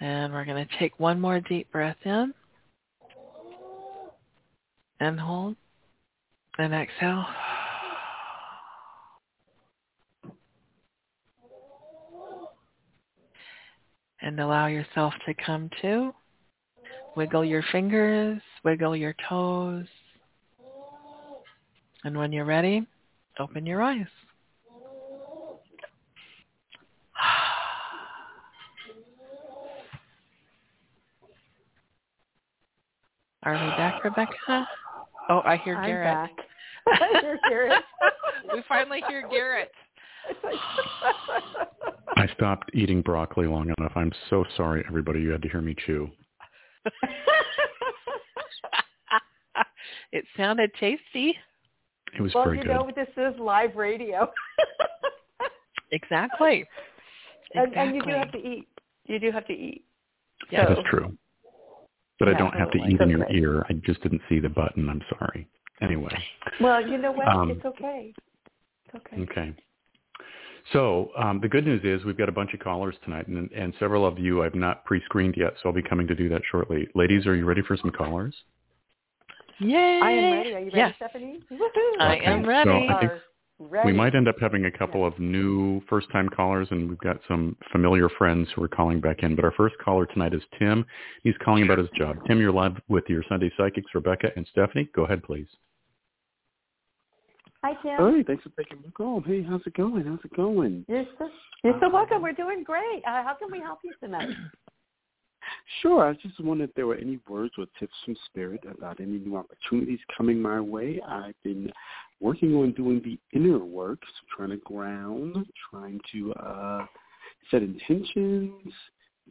And we're going to take one more deep breath in and hold and exhale. And allow yourself to come to. Wiggle your fingers, wiggle your toes. And when you're ready, open your eyes. Are we back, Rebecca? Oh, I hear I'm Garrett. back. I hear Garrett. we finally hear Garrett. I stopped eating broccoli long enough. I'm so sorry, everybody. You had to hear me chew. it sounded tasty. It was well, very you good. know, this is live radio. Exactly. and, and you do have to eat. You do have to eat. Yeah. That So- is true. But I don't have to eat in your Okay. ear. I just didn't see the button. I'm sorry. Anyway, Well, you know what? Um, it's okay. It's okay. okay. So um, the good news is we've got a bunch of callers tonight, and, and several of you I've not pre-screened yet, so I'll be coming to do that shortly. Ladies, are you ready for some callers? Yay! I am ready. Are you ready, Yes. Stephanie? Woohoo. I Okay, am so ready. I think ready. We might end up having a couple of new first-time callers, and we've got some familiar friends who are calling back in. But our first caller tonight is Tim. He's calling about his job. Tim, you're live with your Sunday Psychics, Rebecca and Stephanie. Go ahead, please. Hi, Tim. Hey, thanks for taking my call. Hey, how's it going? How's it going? You're so, you're so welcome. We're doing great. Uh, how can we help you tonight? Sure. I just wondered if there were any words or tips from Spirit about any new opportunities coming my way. I've been working on doing the inner work, so trying to ground, trying to uh, set intentions,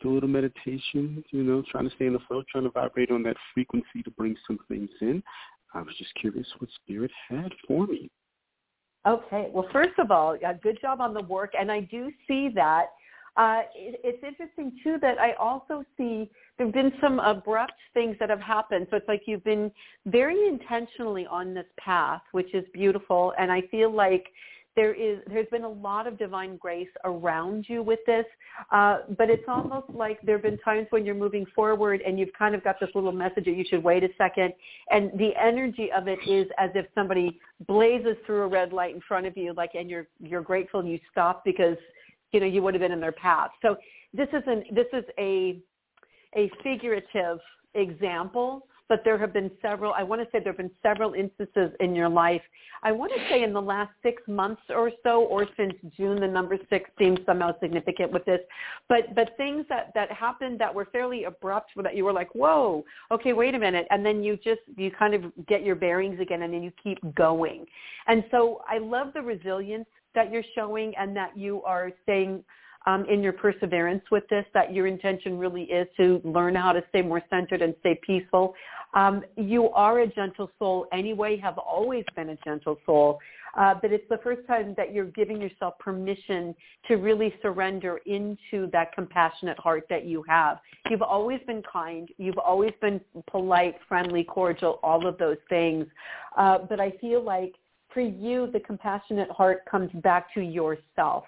do a little meditation, you know, trying to stay in the flow, trying to vibrate on that frequency to bring some things in. I was just curious what Spirit had for me. Okay. Well, first of all, uh, good job on the work, and I do see that. Uh, it, it's interesting too that I also see there've been some abrupt things that have happened. So it's like you've been very intentionally on this path, which is beautiful, and I feel like there is there's been a lot of divine grace around you with this. Uh, but it's almost like there have been times when you're moving forward and you've kind of got this little message that you should wait a second, and the energy of it is as if somebody blazes through a red light in front of you, like, and you're you're grateful and you stop because you know you would have been in their path. So this is an this is a a figurative example, but there have been several. I want to say there have been several instances in your life. I want to say in the last six months or so, or since June, the number six seems somehow significant with this. But but things that that happened that were fairly abrupt, that you were like, whoa, okay, wait a minute, and then you just you kind of get your bearings again, and then you keep going. And so I love the resilience that you're showing, and that you are staying um, in your perseverance with this, that your intention really is to learn how to stay more centered and stay peaceful. Um, you are a gentle soul anyway, have always been a gentle soul, uh, but it's the first time that you're giving yourself permission to really surrender into that compassionate heart that you have. You've always been kind. You've always been polite, friendly, cordial, all of those things. Uh, but I feel like for you, the compassionate heart comes back to yourself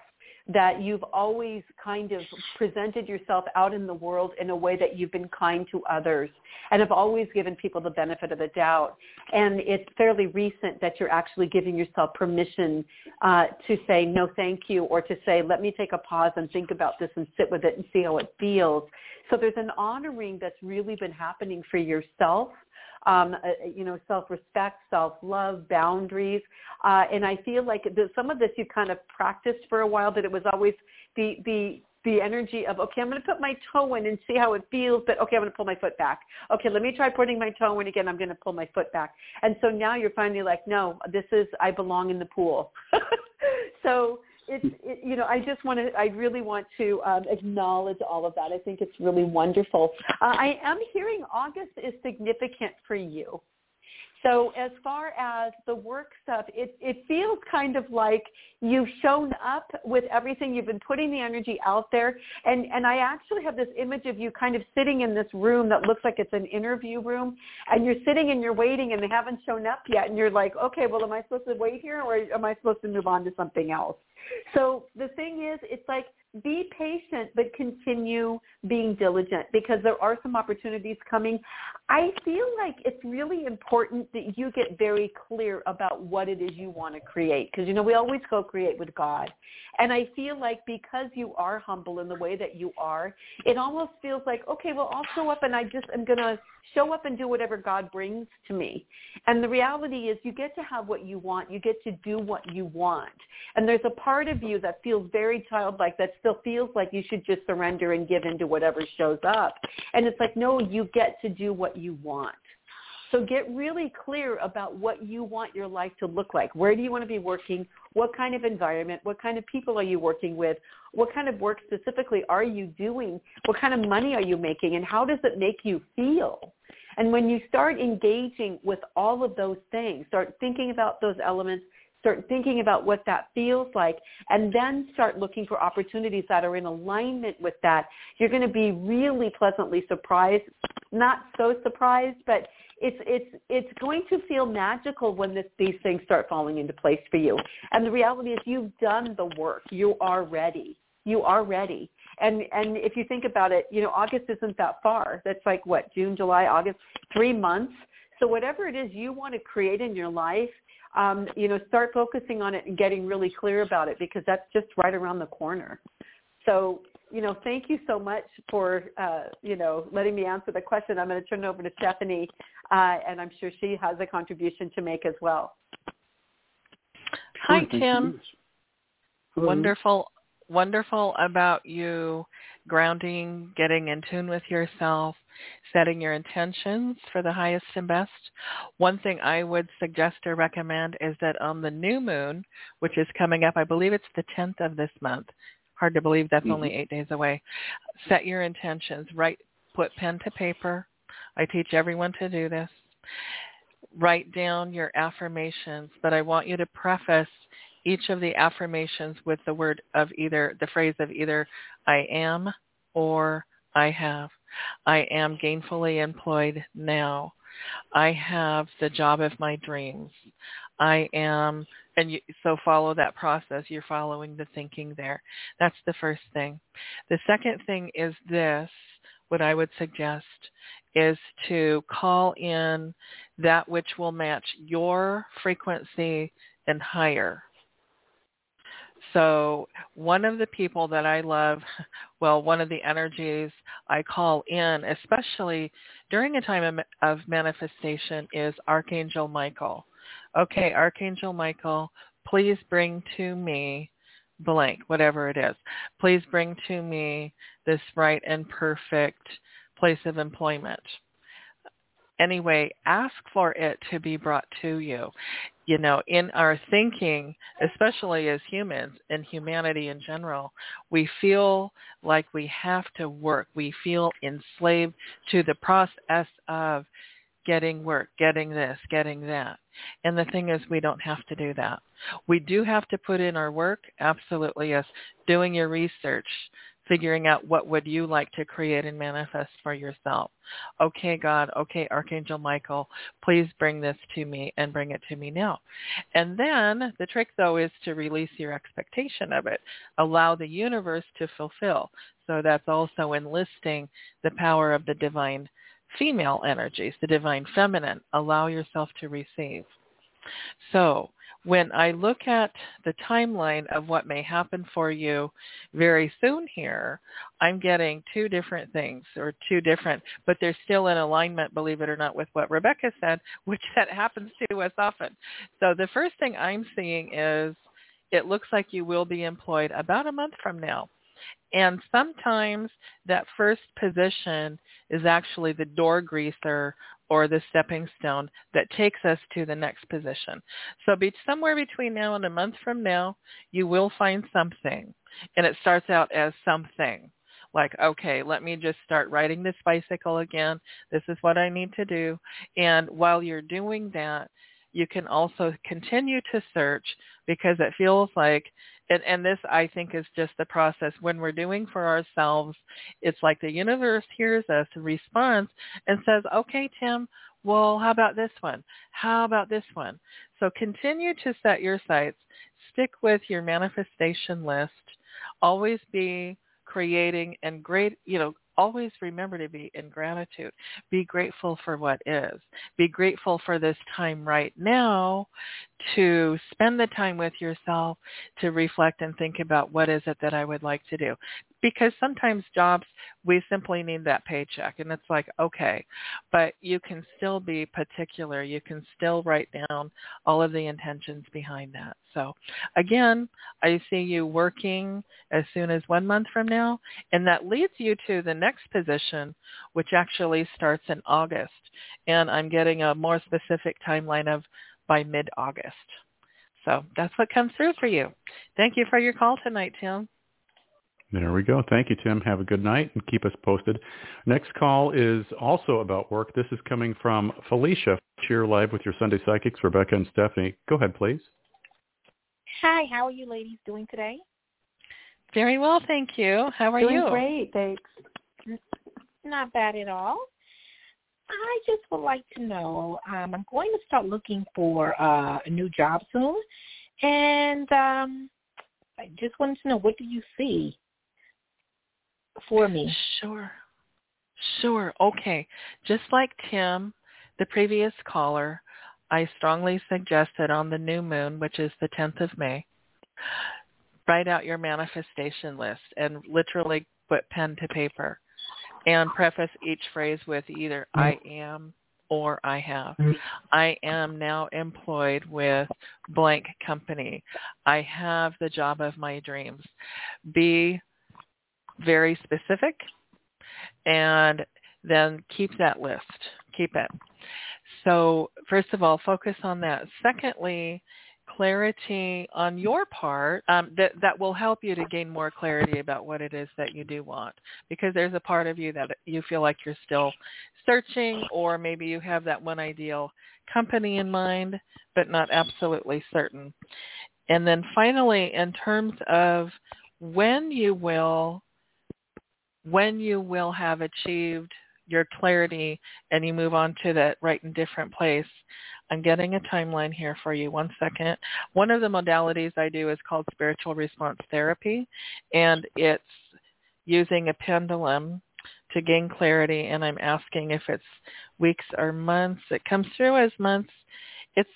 that you've always kind of presented yourself out in the world in a way that you've been kind to others and have always given people the benefit of the doubt. And it's fairly recent that you're actually giving yourself permission uh, to say no thank you or to say let me take a pause and think about this and sit with it and see how it feels. So there's an honoring that's really been happening for yourself um, uh, you know, self-respect, self-love, boundaries. Uh, and I feel like the, some of this you kind of practiced for a while, but it was always the, the, the energy of, okay, I'm going to put my toe in and see how it feels, but okay, I'm going to pull my foot back. Okay, let me try putting my toe in again. I'm going to pull my foot back. And so now you're finally like, no, this is, I belong in the pool. so it's, it, you know, I just want to, I really want to um, acknowledge all of that. I think it's really wonderful. Uh, I am hearing August is significant for you. So as far as the work stuff, it, it feels kind of like you've shown up with everything. You've been putting the energy out there. And, and I actually have this image of you kind of sitting in this room that looks like it's an interview room. And you're sitting and you're waiting and they haven't shown up yet. And you're like, okay, well, am I supposed to wait here or am I supposed to move on to something else? So the thing is, it's like be patient, but continue being diligent because there are some opportunities coming. I feel like it's really important that you get very clear about what it is you want to create because, you know, we always go create with God. And I feel like because you are humble in the way that you are, it almost feels like, okay, well, I'll show up and I just am going to show up and do whatever God brings to me. And the reality is you get to have what you want. You get to do what you want. And there's a part of you that feels very childlike that still feels like you should just surrender and give into whatever shows up. And it's like, no, you get to do what you want. So get really clear about what you want your life to look like. Where do you want to be working? What kind of environment? What kind of people are you working with? What kind of work specifically are you doing? What kind of money are you making? And how does it make you feel? And when you start engaging with all of those things, start thinking about those elements, start thinking about what that feels like, and then start looking for opportunities that are in alignment with that, you're going to be really pleasantly surprised. Not so surprised, but it's it's it's going to feel magical when this, these things start falling into place for you. And the reality is, you've done the work. You are ready. You are ready. And and if you think about it, you know, August isn't that far. That's like what June, July, August, three months. So whatever it is you want to create in your life, um, you know, start focusing on it and getting really clear about it because that's just right around the corner. So you know, thank you so much for, uh, you know, letting me answer the question. I'm going to turn it over to Stephanie, uh, and I'm sure she has a contribution to make as well. Hi, Kim. Wonderful, wonderful about you grounding, getting in tune with yourself, setting your intentions for the highest and best. One thing I would suggest or recommend is that on the new moon, which is coming up, I believe it's the 10th of this month, Hard to believe that's mm-hmm. only eight days away. Set your intentions. Write, put pen to paper. I teach everyone to do this. Write down your affirmations, but I want you to preface each of the affirmations with the word of either the phrase of either I am or I have. I am gainfully employed now. I have the job of my dreams. I am, and you, so follow that process. You're following the thinking there. That's the first thing. The second thing is this, what I would suggest is to call in that which will match your frequency and higher. So one of the people that I love, well, one of the energies I call in, especially during a time of, manifestation, is Archangel Michael okay, Archangel Michael, please bring to me blank, whatever it is. Please bring to me this right and perfect place of employment. Anyway, ask for it to be brought to you. You know, in our thinking, especially as humans and humanity in general, we feel like we have to work. We feel enslaved to the process of getting work, getting this, getting that. And the thing is, we don't have to do that. We do have to put in our work, absolutely, yes. Doing your research, figuring out what would you like to create and manifest for yourself. Okay, God, okay, Archangel Michael, please bring this to me and bring it to me now. And then the trick, though, is to release your expectation of it. Allow the universe to fulfill. So that's also enlisting the power of the divine female energies, the divine feminine. Allow yourself to receive. So when I look at the timeline of what may happen for you very soon here, I'm getting two different things or two different, but they're still in alignment, believe it or not, with what Rebecca said, which that happens to us often. So the first thing I'm seeing is it looks like you will be employed about a month from now. And sometimes that first position is actually the door greaser or the stepping stone that takes us to the next position. So be somewhere between now and a month from now, you will find something. And it starts out as something. Like, okay, let me just start riding this bicycle again. This is what I need to do. And while you're doing that, you can also continue to search because it feels like and, and this I think is just the process. When we're doing for ourselves it's like the universe hears us and responds and says okay Tim well how about this one? How about this one? So continue to set your sights. Stick with your manifestation list. Always be creating and great you know always remember to be in gratitude. Be grateful for what is. Be grateful for this time right now to spend the time with yourself to reflect and think about what is it that I would like to do. Because sometimes jobs, we simply need that paycheck and it's like, okay, but you can still be particular. You can still write down all of the intentions behind that. So again, I see you working as soon as one month from now and that leads you to the next position, which actually starts in August. And I'm getting a more specific timeline of by mid-August. So that's what comes through for you. Thank you for your call tonight, Tim. There we go. Thank you, Tim. Have a good night and keep us posted. Next call is also about work. This is coming from Felicia. Cheer live with your Sunday Psychics, Rebecca and Stephanie. Go ahead, please. Hi, how are you ladies doing today? Very well, thank you. How are doing you? Great, thanks. Not bad at all. I just would like to know. Um, I'm going to start looking for uh, a new job soon, and um, I just wanted to know what do you see for me? Sure, sure. Okay, just like Tim, the previous caller, I strongly suggested on the new moon, which is the 10th of May, write out your manifestation list and literally put pen to paper and preface each phrase with either I mm-hmm. am or I have. I am now employed with blank company. I have the job of my dreams. Be very specific and then keep that list. Keep it. So first of all, focus on that. Secondly, clarity on your part um, that that will help you to gain more clarity about what it is that you do want because there's a part of you that you feel like you're still searching or maybe you have that one ideal company in mind but not absolutely certain and then finally in terms of when you will when you will have achieved your clarity and you move on to that right and different place I'm getting a timeline here for you. One second. One of the modalities I do is called spiritual response therapy, and it's using a pendulum to gain clarity, and I'm asking if it's weeks or months. It comes through as months. It's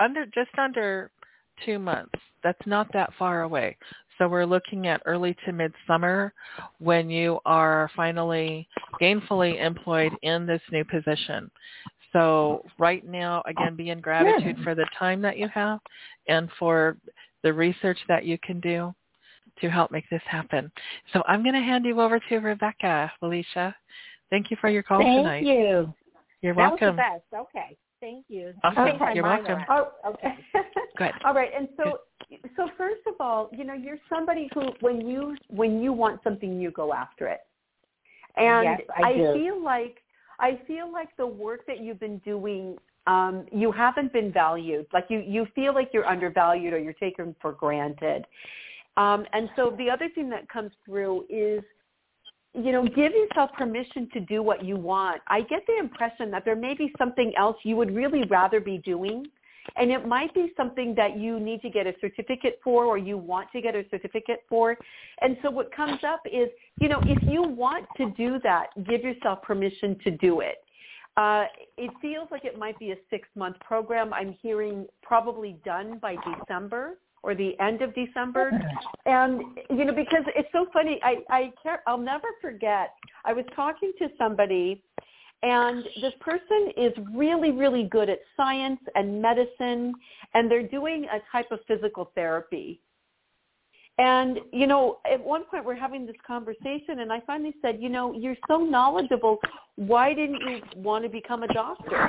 under just under two months. That's not that far away. So we're looking at early to midsummer when you are finally gainfully employed in this new position. So right now, again, be in gratitude for the time that you have and for the research that you can do to help make this happen. So I'm going to hand you over to Rebecca, Felicia. Thank you for your call Thank tonight. Thank you. You're that welcome. Was the best. Okay. Thank you. Awesome. Okay. You're welcome. Oh, okay. Good. All right. And so, so first of all, you know, you're somebody who, when you when you want something, you go after it. And yes, I, I feel like I feel like the work that you've been doing, um, you haven't been valued. Like you, you feel like you're undervalued or you're taken for granted. Um, and so the other thing that comes through is, you know, give yourself permission to do what you want. I get the impression that there may be something else you would really rather be doing and it might be something that you need to get a certificate for or you want to get a certificate for. And so what comes up is, you know, if you want to do that, give yourself permission to do it. Uh, it feels like it might be a six-month program. I'm hearing probably done by December or the end of December. And you know, because it's so funny, I I can't, I'll never forget. I was talking to somebody, and this person is really really good at science and medicine, and they're doing a type of physical therapy. And, you know, at one point we're having this conversation and I finally said, you know, you're so knowledgeable. Why didn't you want to become a doctor?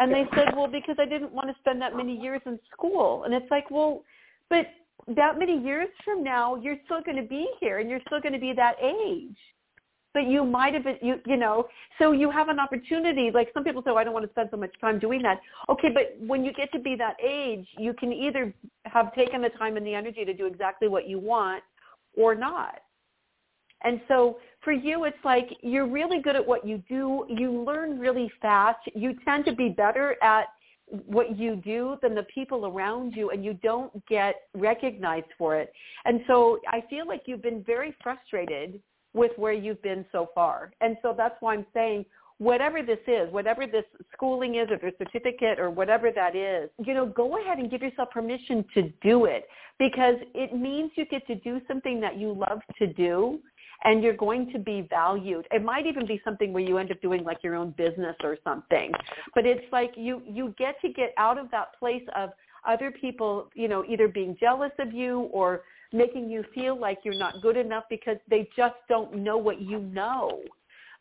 And they said, well, because I didn't want to spend that many years in school. And it's like, well, but that many years from now, you're still going to be here and you're still going to be that age but you might have been, you, you know, so you have an opportunity. Like some people say, oh, I don't want to spend so much time doing that. Okay, but when you get to be that age, you can either have taken the time and the energy to do exactly what you want or not. And so for you, it's like you're really good at what you do. You learn really fast. You tend to be better at what you do than the people around you and you don't get recognized for it. And so I feel like you've been very frustrated with where you've been so far. And so that's why I'm saying whatever this is, whatever this schooling is or the certificate or whatever that is, you know, go ahead and give yourself permission to do it because it means you get to do something that you love to do and you're going to be valued. It might even be something where you end up doing like your own business or something. But it's like you you get to get out of that place of other people, you know, either being jealous of you or making you feel like you're not good enough because they just don't know what you know.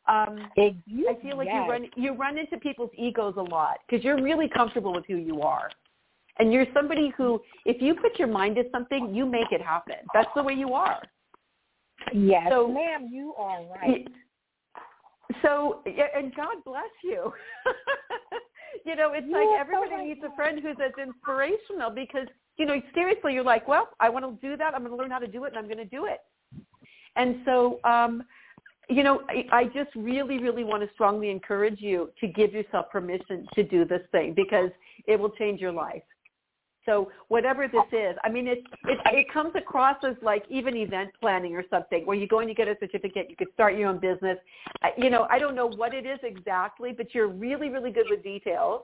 Um, you, I feel like yes. you run you run into people's egos a lot because you're really comfortable with who you are, and you're somebody who, if you put your mind to something, you make it happen. That's the way you are. Yes, So- ma'am, you are right. So, and God bless you. you know, it's like oh everybody my needs a friend who's as inspirational because, you know, seriously, you're like, well, I want to do that. I'm going to learn how to do it, and I'm going to do it. And so, um, you know, I, I just really, really want to strongly encourage you to give yourself permission to do this thing because it will change your life. So whatever this is, I mean, it, it it comes across as like even event planning or something where you're going to get a certificate, you could start your own business. You know, I don't know what it is exactly, but you're really, really good with details.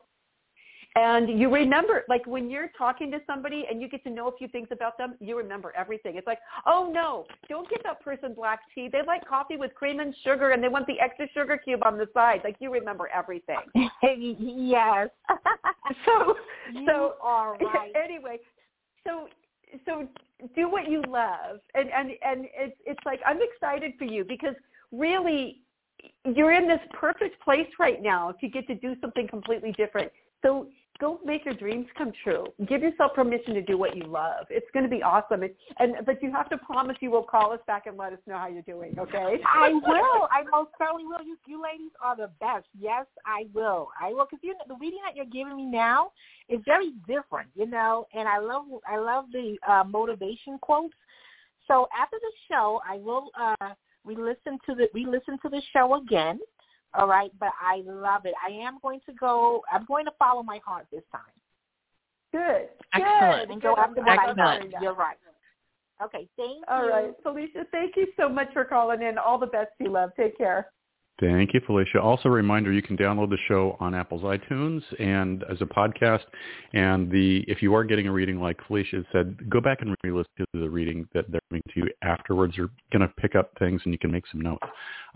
And you remember, like when you're talking to somebody and you get to know a few things about them, you remember everything. It's like, oh no, don't give that person black tea. They like coffee with cream and sugar and they want the extra sugar cube on the side. Like you remember everything. yes. So, you so are right. anyway, so so do what you love, and and and it's it's like I'm excited for you because really you're in this perfect place right now to get to do something completely different. So go make your dreams come true. Give yourself permission to do what you love. It's going to be awesome. And, and but you have to promise you will call us back and let us know how you're doing. Okay? I will. I most certainly will. You, you ladies are the best. Yes, I will. I will because you the reading that you're giving me now is very different, you know. And I love I love the uh, motivation quotes. So after the show, I will uh, re-listen to the re-listen to the show again. All right, but I love it. I am going to go. I'm going to follow my heart this time Good. Excellent. Good. and go after Good. what I Excellent. want. You're right. Okay, thank All you. right, Felicia. Thank you so much for calling in. All the best to you, love. Take care. Thank you, Felicia. Also, a reminder: you can download the show on Apple's iTunes and as a podcast. And the if you are getting a reading like Felicia said, go back and re-listen to the reading that they're giving to you afterwards. You're going to pick up things and you can make some notes.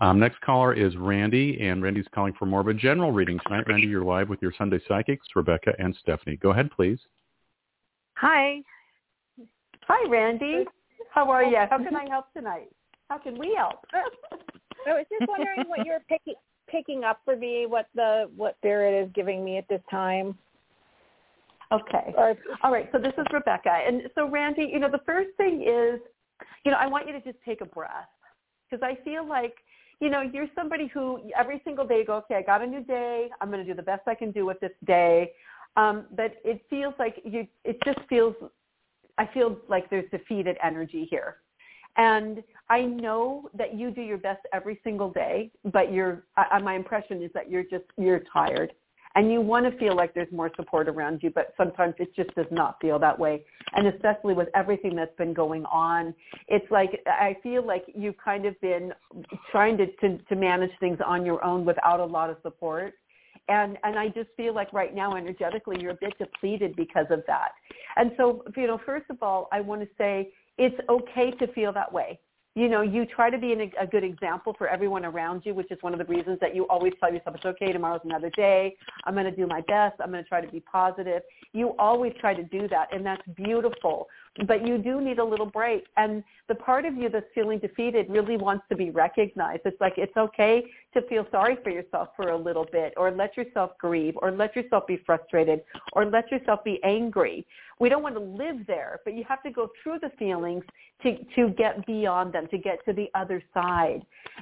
Um, next caller is Randy, and Randy's calling for more of a general reading tonight. Randy, you're live with your Sunday Psychics, Rebecca and Stephanie. Go ahead, please. Hi. Hi, Randy. How are you? How can I help tonight? How can we help? I was just wondering what you're picking picking up for me, what the what spirit is giving me at this time. Okay. All right. So this is Rebecca. And so Randy, you know, the first thing is, you know, I want you to just take a breath because I feel like, you know, you're somebody who every single day you go, okay, I got a new day. I'm going to do the best I can do with this day. Um, but it feels like you, it just feels, I feel like there's defeated energy here. And I know that you do your best every single day, but you're, I, my impression is that you're just, you're tired and you want to feel like there's more support around you, but sometimes it just does not feel that way. And especially with everything that's been going on, it's like I feel like you've kind of been trying to, to, to manage things on your own without a lot of support. and and I just feel like right now energetically you're a bit depleted because of that. And so you know, first of all, I want to say it's okay to feel that way you know, you try to be an, a good example for everyone around you, which is one of the reasons that you always tell yourself it's okay. Tomorrow's another day. I'm going to do my best. I'm going to try to be positive. You always try to do that, and that's beautiful. But you do need a little break. And the part of you that's feeling defeated really wants to be recognized. It's like it's okay to feel sorry for yourself for a little bit, or let yourself grieve, or let yourself be frustrated, or let yourself be angry we don't want to live there, but you have to go through the feelings to to get beyond them, to get to the other side.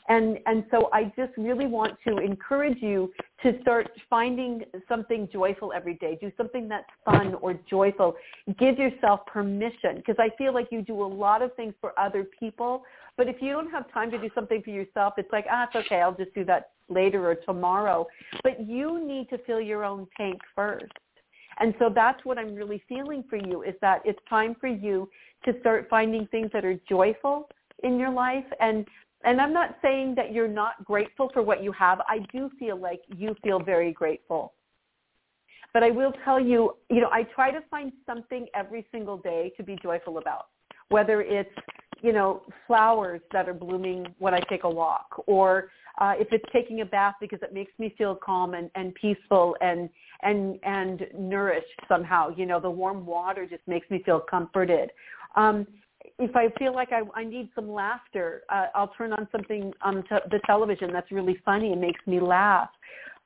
And and so I just really want to encourage you to start finding something joyful every day. Do something that's fun or joyful. Give yourself permission because I feel like you do a lot of things for other people, but if you don't have time to do something for yourself, it's like, ah, it's okay. I'll just do that later or tomorrow. But you need to fill your own tank first. And so that's what I'm really feeling for you is that it's time for you to start finding things that are joyful in your life and and I'm not saying that you're not grateful for what you have. I do feel like you feel very grateful. But I will tell you, you know, I try to find something every single day to be joyful about. Whether it's, you know, flowers that are blooming when I take a walk or uh, if it's taking a bath because it makes me feel calm and, and peaceful and and and nourished somehow. You know, the warm water just makes me feel comforted. Um, if I feel like I, I need some laughter, uh, I'll turn on something on t- the television that's really funny and makes me laugh.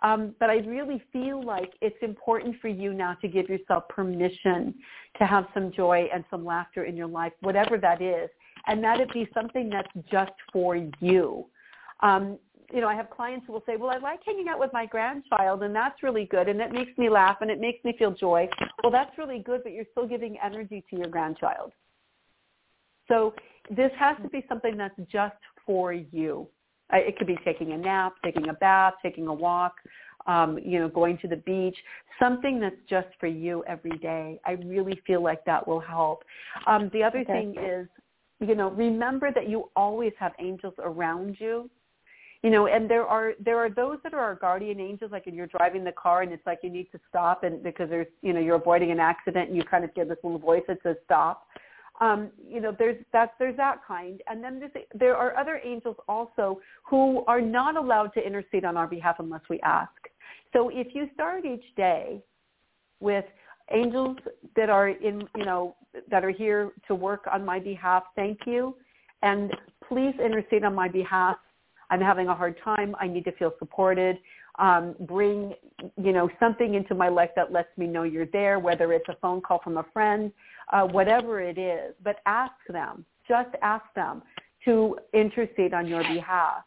Um, but I really feel like it's important for you now to give yourself permission to have some joy and some laughter in your life, whatever that is, and that it be something that's just for you. Um, you know, I have clients who will say, well, I like hanging out with my grandchild and that's really good and it makes me laugh and it makes me feel joy. Well, that's really good, but you're still giving energy to your grandchild. So this has to be something that's just for you. It could be taking a nap, taking a bath, taking a walk, um, you know, going to the beach, something that's just for you every day. I really feel like that will help. Um, the other okay. thing is, you know, remember that you always have angels around you you know and there are there are those that are our guardian angels like when you're driving the car and it's like you need to stop and because there's you know you're avoiding an accident and you kind of get this little voice that says stop um you know there's that there's that kind and then there are other angels also who are not allowed to intercede on our behalf unless we ask so if you start each day with angels that are in you know that are here to work on my behalf thank you and please intercede on my behalf I'm having a hard time. I need to feel supported. Um, bring, you know, something into my life that lets me know you're there, whether it's a phone call from a friend, uh, whatever it is. But ask them, just ask them to intercede on your behalf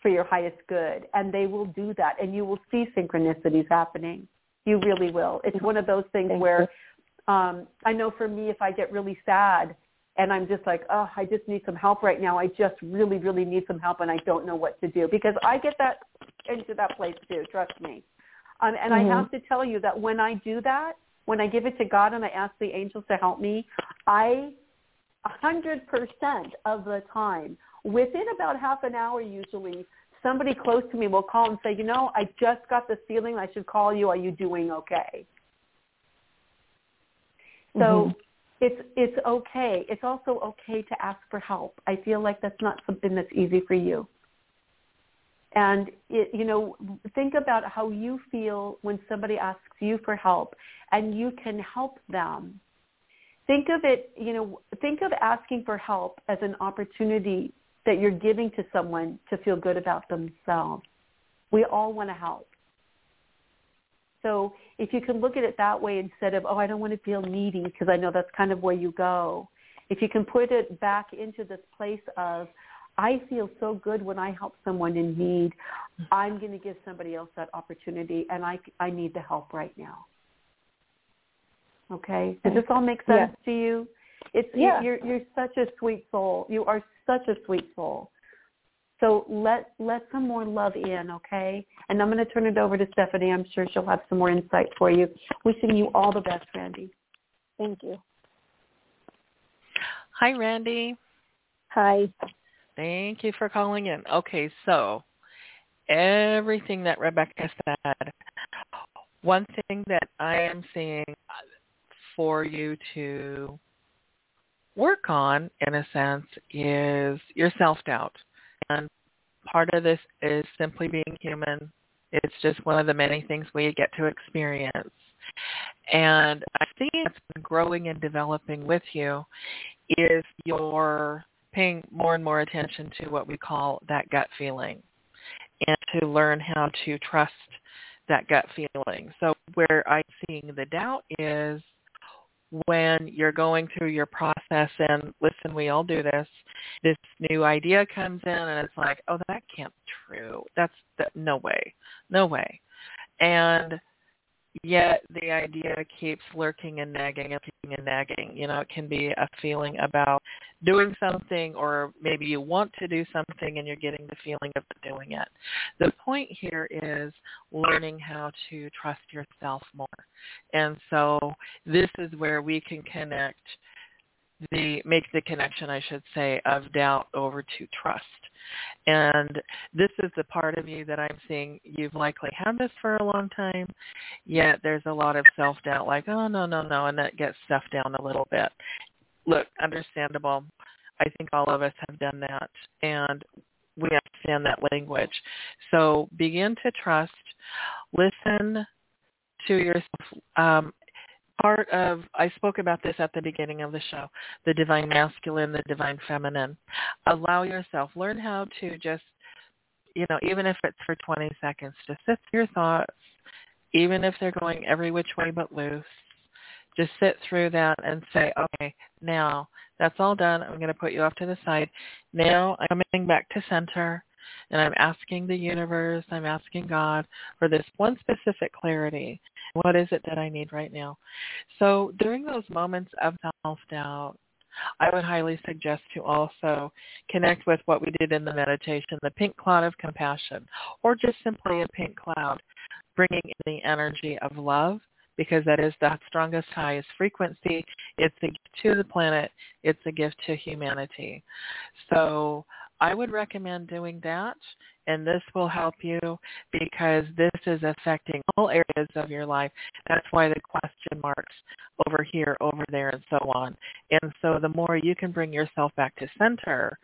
for your highest good. And they will do that. And you will see synchronicities happening. You really will. It's one of those things where um, I know for me, if I get really sad, and I'm just like, oh, I just need some help right now. I just really, really need some help, and I don't know what to do because I get that into that place too. Trust me. Um, and mm-hmm. I have to tell you that when I do that, when I give it to God and I ask the angels to help me, I, a hundred percent of the time, within about half an hour usually, somebody close to me will call and say, you know, I just got this feeling I should call you. Are you doing okay? So mm-hmm it's it's okay. It's also okay to ask for help. I feel like that's not something that's easy for you. And it, you know, think about how you feel when somebody asks you for help and you can help them. Think of it, you know, think of asking for help as an opportunity that you're giving to someone to feel good about themselves. We all want to help. So if you can look at it that way instead of, oh, I don't want to feel needy because I know that's kind of where you go. If you can put it back into this place of, I feel so good when I help someone in need. I'm going to give somebody else that opportunity, and I, I need the help right now. Okay, does this all make sense yeah. to you? It's yeah. you're you're such a sweet soul. You are such a sweet soul. So let let some more love in, okay? And I'm going to turn it over to Stephanie. I'm sure she'll have some more insight for you. Wishing you all the best, Randy. Thank you. Hi, Randy. Hi. Thank you for calling in. Okay, so everything that Rebecca said, one thing that I am seeing for you to work on, in a sense, is your self-doubt. And part of this is simply being human. It's just one of the many things we get to experience. And I think it's been growing and developing with you is your paying more and more attention to what we call that gut feeling and to learn how to trust that gut feeling. So where I'm seeing the doubt is when you're going through your process and listen, we all do this, this new idea comes in and it's like, oh, that can't be true. That's that, no way, no way. And yet the idea keeps lurking and nagging and and nagging. You know, it can be a feeling about doing something or maybe you want to do something and you're getting the feeling of doing it. The point here is learning how to trust yourself more. And so this is where we can connect the make the connection I should say of doubt over to trust. And this is the part of you that I'm seeing you've likely had this for a long time, yet there's a lot of self-doubt like, oh, no, no, no, and that gets stuffed down a little bit. Look, understandable. I think all of us have done that, and we understand that language. So begin to trust. Listen to yourself. Um, part of, I spoke about this at the beginning of the show, the divine masculine, the divine feminine. Allow yourself, learn how to just, you know, even if it's for 20 seconds, just sit your thoughts, even if they're going every which way but loose. Just sit through that and say, okay, now that's all done. I'm going to put you off to the side. Now I'm coming back to center and I'm asking the universe, I'm asking God for this one specific clarity. What is it that I need right now? So during those moments of self-doubt, I would highly suggest to also connect with what we did in the meditation, the pink cloud of compassion, or just simply a pink cloud, bringing in the energy of love because that is the strongest, highest frequency. It's a gift to the planet. It's a gift to humanity. So I would recommend doing that, and this will help you because this is affecting all areas of your life. That's why the question marks over here, over there, and so on. And so the more you can bring yourself back to center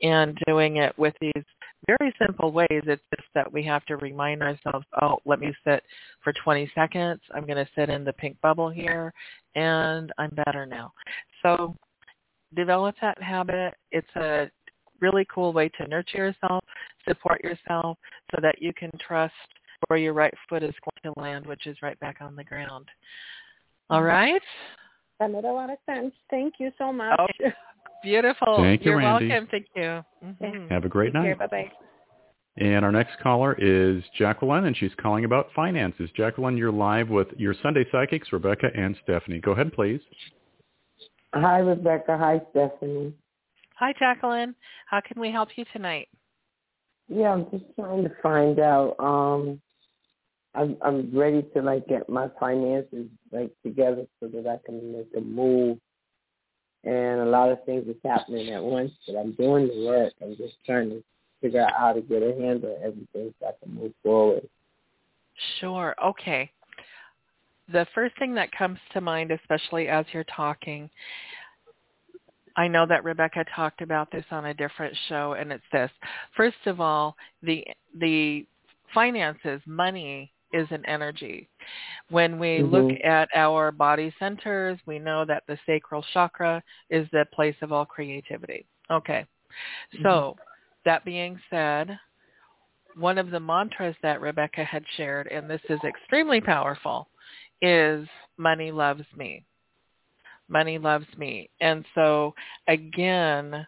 and doing it with these very simple ways, it's just that we have to remind ourselves, oh, let me sit for 20 seconds. I'm going to sit in the pink bubble here, and I'm better now. So develop that habit. It's a really cool way to nurture yourself, support yourself so that you can trust where your right foot is going to land, which is right back on the ground. All mm-hmm. That made a lot of sense. Thank you so much. Oh, beautiful. Thank you, You're Randy. welcome. Thank you. Mm-hmm. Have a great night. Bye-bye. And our next caller is Jacqueline, and she's calling about finances. Jacqueline, you're live with your Sunday Psychics, Rebecca and Stephanie. Go ahead, please. Hi, Rebecca. Hi, Stephanie. Hi, Jacqueline. How can we help you tonight? Yeah, I'm just trying to find out. Um, I'm I'm ready to like get my finances like together so that I can make a move. And a lot of things is happening at once, but I'm doing the work. I'm just trying to figure out how to get a handle on everything so I can move forward. Sure. Okay. The first thing that comes to mind, especially as you're talking, I know that Rebecca talked about this on a different show, and it's this. First of all, the the finances, money is an energy. When we mm-hmm. look at our body centers, we know that the sacral chakra is the place of all creativity. Okay. Mm-hmm. So that being said, one of the mantras that Rebecca had shared, and this is extremely powerful, is money loves me money loves me. And so again,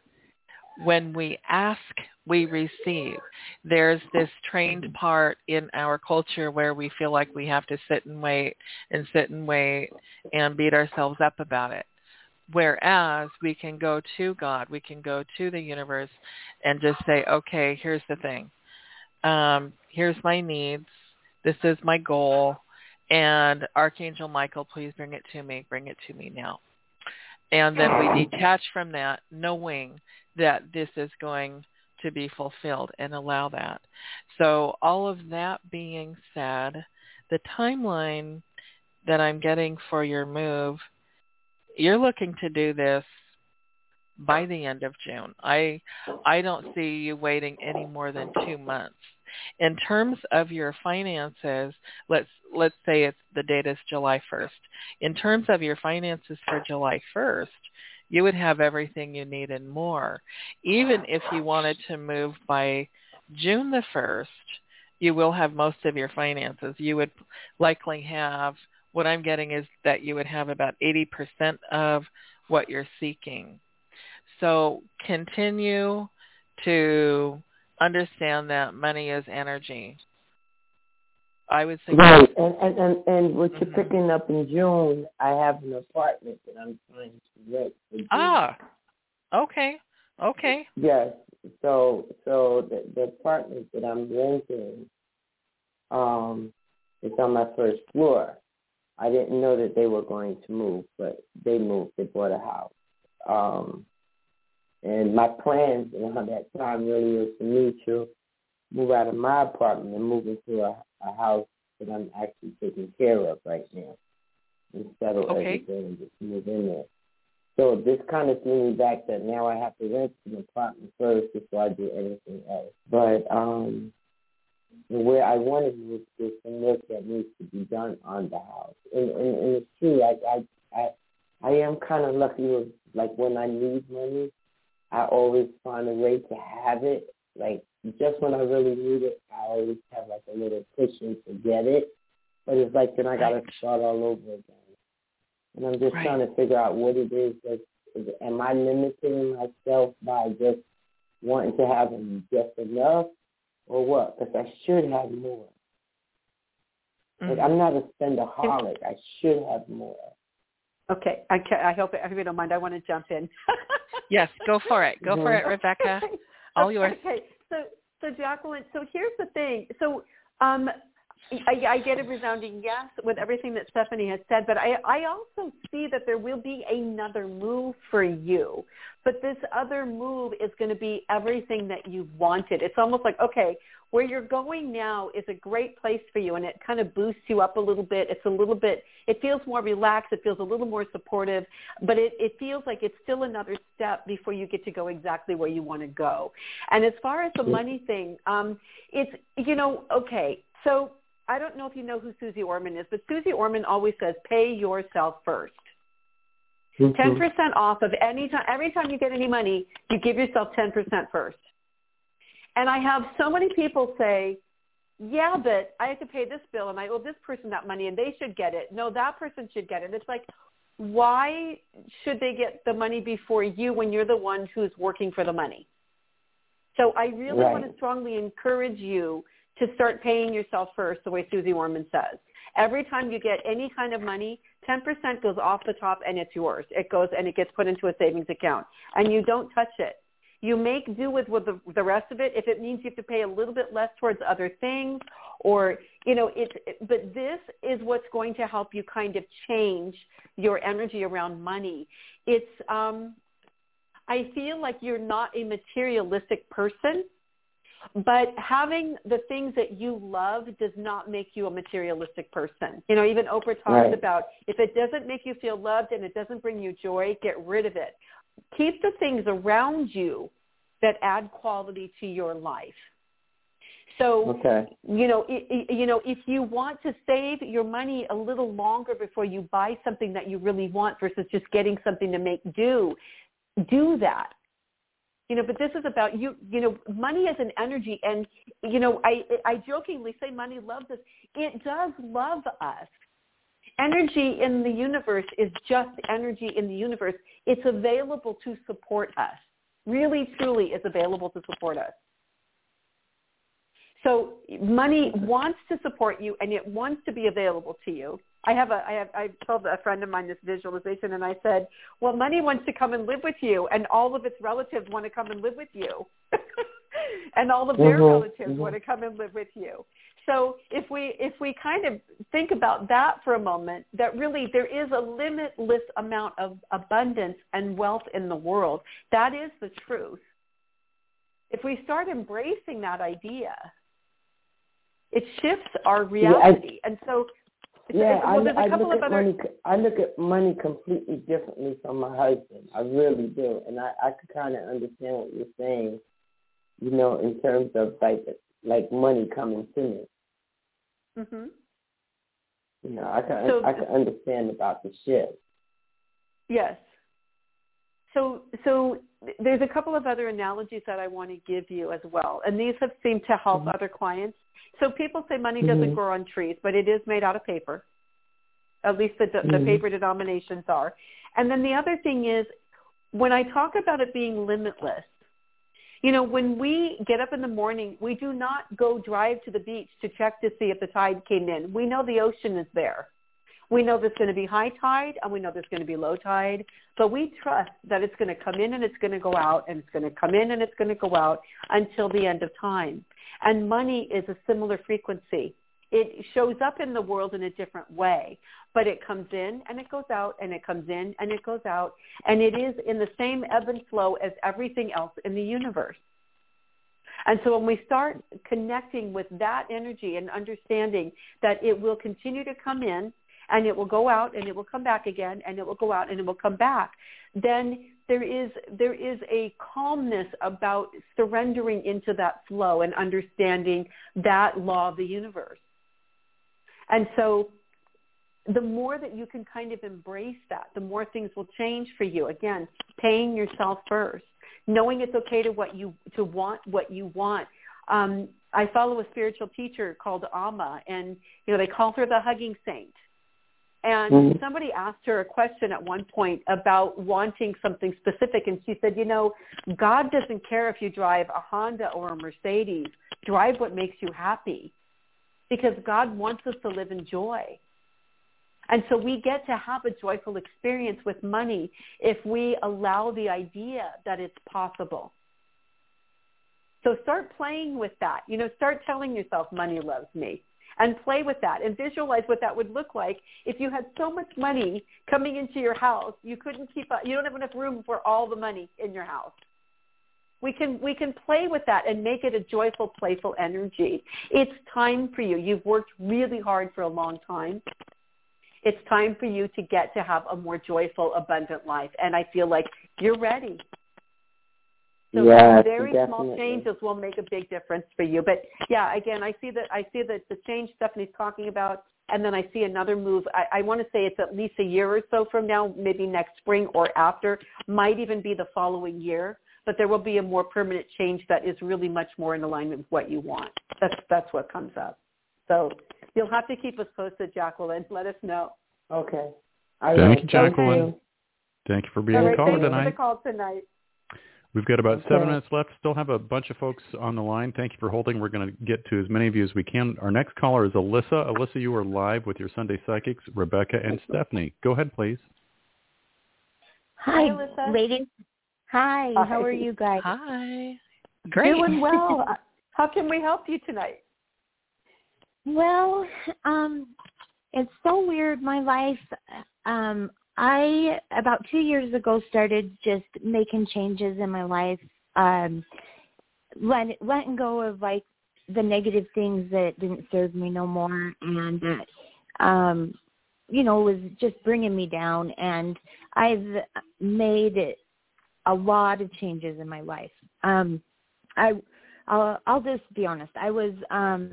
when we ask, we receive. There's this trained part in our culture where we feel like we have to sit and wait and sit and wait and beat ourselves up about it. Whereas we can go to God, we can go to the universe and just say, okay, here's the thing. Um, here's my needs. This is my goal. And Archangel Michael, please bring it to me. Bring it to me now. And then we detach from that knowing that this is going to be fulfilled and allow that. So all of that being said, the timeline that I'm getting for your move, you're looking to do this by the end of June. I I don't see you waiting any more than 2 months. In terms of your finances, let's let's say it's the date is July 1st. In terms of your finances for July 1st, you would have everything you need and more. Even if you wanted to move by June the 1st, you will have most of your finances. You would likely have, what I'm getting is that you would have about 80% of what you're seeking. So continue to understand that money is energy. I would say right, and and and, and what you're Mhm. picking up in June, I have an apartment that I'm trying to rent. Ah, okay, okay, Yes. So so the the apartment that I'm renting, um, is on my first floor. I didn't know that they were going to move, but they moved. They bought a house. Um, and my plans around that time really was for me to move out of my apartment and move into a, a house that I'm actually taking care of right now and settle Okay. everything and just move in there. So this kind of threw me back that now I have to rent an apartment first before I do anything else. But um, where I want to move, there's some work that needs to be done on the house. And, and, and it's true, I, I, I, I am kind of lucky with, like, when I need money, I always find a way to have it. Like, just when I really need it, I always have, like, a little cushion to get it. But it's like then I got to Right. start all over again. And I'm just Right. trying to figure out what it is that is, am I limiting myself by just wanting to have just enough or what? Because I should have more. Like Mhm. I'm not a spendaholic. I should have more. Okay, I, ca- I hope I hope you don't mind. I want to jump in. Yes, go for it. Go for it, Rebecca. All yours. Okay, so so Jacqueline, so here's the thing. So um, I, I get a resounding yes with everything that Stephanie has said, but I, I also see that there will be another move for you. But this other move is going to be everything that you wanted. It's almost like, okay, where you're going now is a great place for you and it kind of boosts you up a little bit. It's a little bit, it feels more relaxed. It feels a little more supportive, but it, it feels like it's still another step before you get to go exactly where you want to go. And as far as the money thing, um, it's, you know, okay, so I don't know if you know who Suze Orman is, but Suze Orman always says, pay yourself first. Mm-hmm. Ten percent off of any time. Every time you get any money, you give yourself ten percent first. And I have so many people say, "Yeah, but I have to pay this bill, and I owe this person that money, and they should get it. No, that person should get it." It's like, why should they get the money before you when you're the one who's working for the money? So I really Right. want to strongly encourage you to start paying yourself first, the way Suze Orman says. Every time you get any kind of money, 10% goes off the top and it's yours. It goes and it gets put into a savings account and you don't touch it. You make do with, with the, the rest of it. If it means you have to pay a little bit less towards other things or, you know, it's, it, but this is what's going to help you kind of change your energy around money. It's, um, I feel like you're not a materialistic person but having the things that you love does not make you a materialistic person. You know, even Oprah talks Right. about if it doesn't make you feel loved and it doesn't bring you joy, get rid of it. Keep the things around you that add quality to your life. So, Okay. you know, you know, if you want to save your money a little longer before you buy something that you really want versus just getting something to make do, do that you know but this is about you you know money is an energy and you know i i jokingly say money loves us. It does love us. Energy in the universe is just energy in the universe. It's available to support us. Really truly is available to support us. So money wants to support you and it wants to be available to you I have a I have I told a friend of mine this visualization and I said, Well money wants to come and live with you and all of its relatives want to come and live with you. and all of their Mhm, relatives mhm. want to come and live with you. So if we if we kind of think about that for a moment, that really there is a limitless amount of abundance and wealth in the world. That is the truth. if we start embracing that idea, it shifts our reality. Yeah, I, and so, yeah, well, I, a I look of at other. money. I look at money completely differently from my husband. I really do, and I I could kind of understand what you're saying. You know, in terms of like like money coming to me. hmm You know, I can So- I can understand about the shift. Yes. So, so there's a couple of other analogies that I want to give you as well, and these have seemed to help Mhm. other clients. So people say money doesn't Mhm. grow on trees, but it is made out of paper. At least the, the Mhm. paper denominations are. And then the other thing is, when I talk about it being limitless, you know, when we get up in the morning, we do not go drive to the beach to check to see if the tide came in. We know the ocean is there. We know there's going to be high tide and we know there's going to be low tide, but we trust that it's going to come in and it's going to go out and it's going to come in and it's going to go out until the end of time. And money is a similar frequency. It shows up in the world in a different way, but it comes in and it goes out and it comes in and it goes out and it is in the same ebb and flow as everything else in the universe. And so when we start connecting with that energy and understanding that it will continue to come in and it will go out and it will come back again and it will go out and it will come back, then there is there is a calmness about surrendering into that flow and understanding that law of the universe. And so the more that you can kind of embrace that, the more things will change for you. Again, paying yourself first, knowing it's okay to what you to want what you want. Um, I follow a spiritual teacher called Amma, and you know they call her the hugging saint. And Mhm. somebody asked her a question at one point about wanting something specific, and she said, "You know, God doesn't care if you drive a Honda or a Mercedes. Drive what makes you happy, because God wants us to live in joy." And so we get to have a joyful experience with money if we allow the idea that it's possible. So start playing with that. You know, start telling yourself money loves me and play with that and visualize what that would look like if you had so much money coming into your house, you couldn't keep up. You don't have enough room for all the money in your house. We can we can play with that and make it a joyful, playful energy. It's time for you. You've worked really hard for a long time it's time for you to get to have a more joyful, abundant life. And I feel like you're ready. So Yes, very small changes will make a big difference for you. But yeah, again, I see that I see that the change Stephanie's talking about, and then I see another move. I, I want to say it's at least a year or so from now, maybe next spring or after, might even be the following year. But there will be a more permanent change that is really much more in alignment with what you want. That's that's what comes up. So you'll have to keep us posted, Jacqueline. Let us know. Okay. I Thank will. you, Jacqueline. Thank you for being All a right, caller thank you for the call tonight. We've got about seven minutes left. Still have a bunch of folks on the line. Thank you for holding. We're going to get to as many of you as we can. Our next caller is Alyssa. Alyssa, you are live with your Sunday Psychics, Rebecca and Stephanie. Go ahead, please. Hi, Hi, Alyssa. ladies. Hi, Hi. how are you guys? Hi. Great. Doing well. How can we help you tonight? Well, um, it's so weird. My life, um, I about two years ago started just making changes in my life, um, let, letting go of like the negative things that didn't serve me no more, and that, um, you know, was just bringing me down. And I've made a lot of changes in my life. Um, I, I'll, I'll just be honest. I was, um,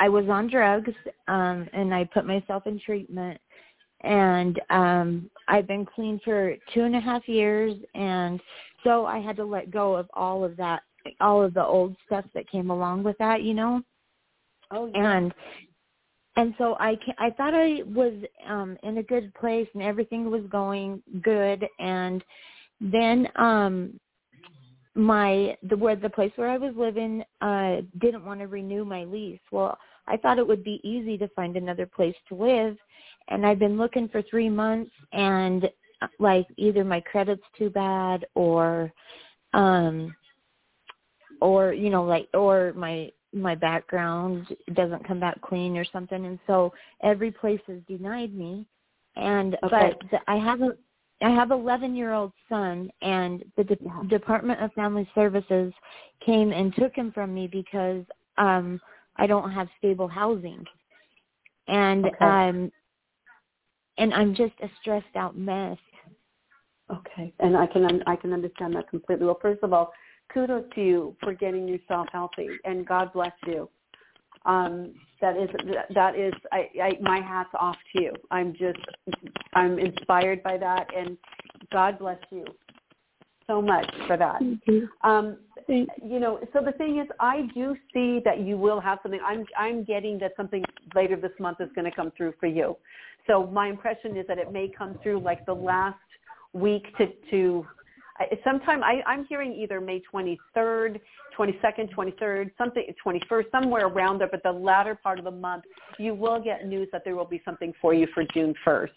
I was on drugs, um, and I put myself in treatment. And um, I've been clean for two and a half years, and so I had to let go of all of that, all of the old stuff that came along with that, you know. Oh, And and so I ca- I thought I was um, in a good place, and everything was going good, and then um my the where the place where I was living uh didn't want to renew my lease. Well, I thought it would be easy to find another place to live and I've been looking for 3 months and uh, like either my credit's too bad or um or you know like or my my background doesn't come back clean or something and so every place has denied me and Okay. but I have a I I have 11 year old son, and the De- Yeah. Department of Family Services came and took him from me because um I don't have stable housing, and Okay. um and I'm just a stressed out mess. Okay, and I can I can understand that completely. Well, first of all, kudos to you for getting yourself healthy, and God bless you. Um, that is that is I, I my hat's off to you. I'm just I'm inspired by that, and God bless you so much for that. Um, you know, so the thing is, I do see that you will have something. I'm I'm getting that something later this month is going to come through for you. So my impression is that it may come through like the last week to to I- sometime I, I'm hearing either May 23rd, 22nd, 23rd, something 21st, somewhere around there. But the latter part of the month, you will get news that there will be something for you for June 1st.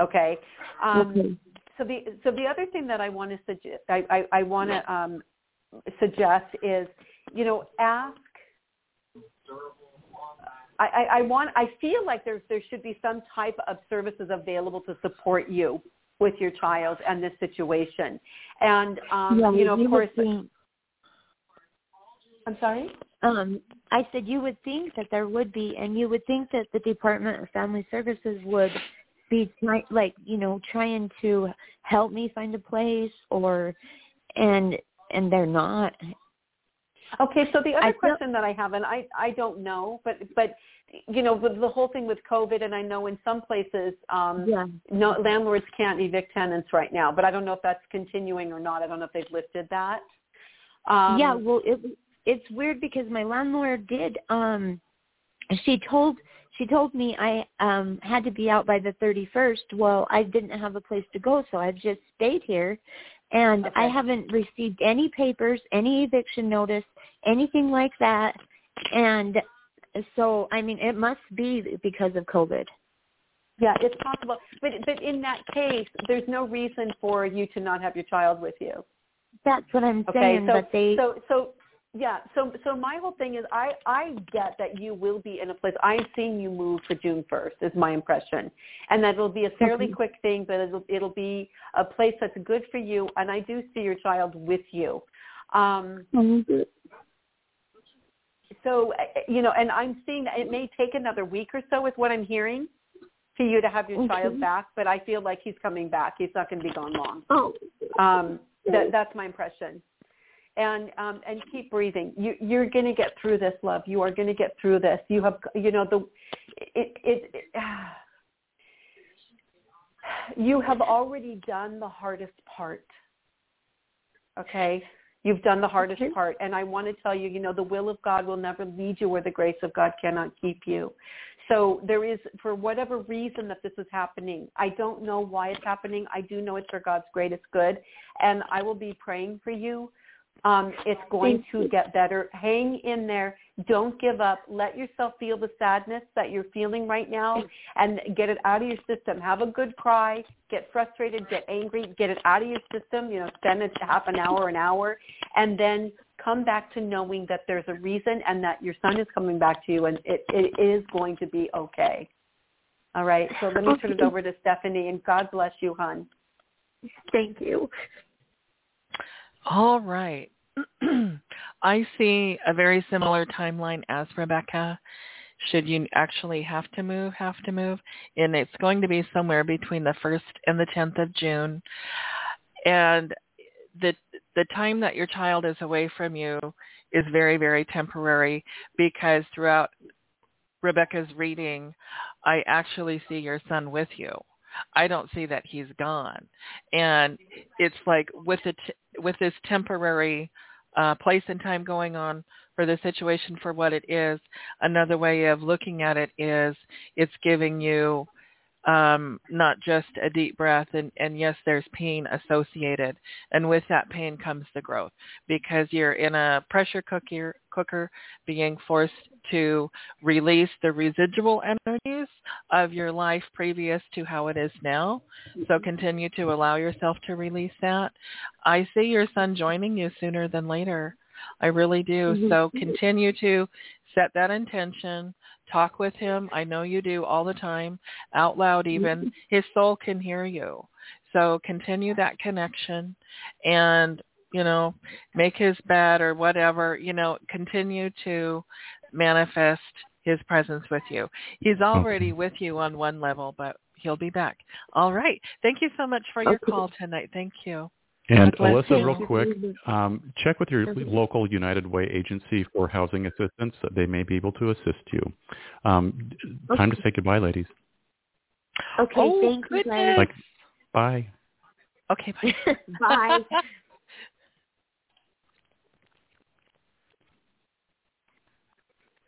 Okay. Um, Okay. So the so the other thing that I want to suggest I, I, I want to um, suggest is you know ask. I, I, I want. I feel like there there should be some type of services available to support you with your child and this situation. And um, yeah, you know, of course. think- I'm sorry. Um, I said you would think that there would be, and you would think that the Department of Family Services would be try, like you know trying to help me find a place, or and and they're not. Okay, so the other I question that I have, and I I don't know, but but you know the, the whole thing with COVID, and I know in some places um, Yeah. no landlords can't evict tenants right now, but I don't know if that's continuing or not. I don't know if they've lifted that. Um, yeah, well, it it's weird because my landlord did. Um, she told she told me I um had to be out by the thirty first. Well, I didn't have a place to go, so I've just stayed here, and I haven't received any papers, any eviction notice, anything like that, and so I mean it must be because of COVID. Yeah, it's possible, but but in that case, there's no reason for you to not have your child with you. That's what I'm Okay, saying. so but they so so yeah, so so my whole thing is I I get that you will be in a place. I'm seeing you move for June 1st is my impression, and that it'll be a fairly quick thing, but it'll it'll be a place that's good for you, and I do see your child with you. Um, so uh, you know, and I'm seeing that it may take another week or so, is what I'm hearing, for you to have your Okay. child back. But I feel like he's coming back. He's not going to be gone long. oh Um, that, that's my impression. And um, and keep breathing. You, you're going to get through this, love. You are going to get through this. You have, you know, the it, it, it you have already done the hardest part. Okay, you've done the hardest part, and I want to tell you, you know, the will of God will never lead you where the grace of God cannot keep you. So there is, for whatever reason that this is happening, I don't know why it's happening. I do know it's for God's greatest good, and I will be praying for you. Um, it's going Thank to you. get better. Hang in there. Don't give up. Let yourself feel the sadness that you're feeling right now and get it out of your system. Have a good cry. Get frustrated. Get angry. Get it out of your system. You know, spend it half an hour, an hour, and then come back to knowing that there's a reason and that your son is coming back to you and it, it is going to be okay. All right. So let me turn it over to Stephanie and God bless you, hon. thank you. All right. I see a very similar timeline as Rebecca. Should you actually have to move, have to move, and it's going to be somewhere between the 1st and the 10th of June. And the the time that your child is away from you is very very temporary because throughout Rebecca's reading, I actually see your son with you. I don't see that he's gone. And it's like with the with this temporary uh, place and time going on for the situation for what it is, another way of looking at it is it's giving you um, not just a deep breath and, and yes, there's pain associated. And with that pain comes the growth because you're in a pressure cooker, cooker being forced to release the residual energies of your life previous to how it is now. So continue to allow yourself to release that. I see your son joining you sooner than later. I really do. Mhm. So continue to set that intention. Talk with him. I know you do all the time, out loud even. His soul can hear you. So continue that connection and, you know, make his bed or whatever, you know, continue to manifest his presence with you. He's already with you on one level, but he'll be back. All right. Thank you so much for your call tonight. Thank you. And Alyssa, you. real quick, um, check with your local United Way agency for housing assistance. They may be able to assist you. Um, time to say goodbye, ladies. Okay, Oh, thank you guys. Like, bye. Okay, bye. Bye.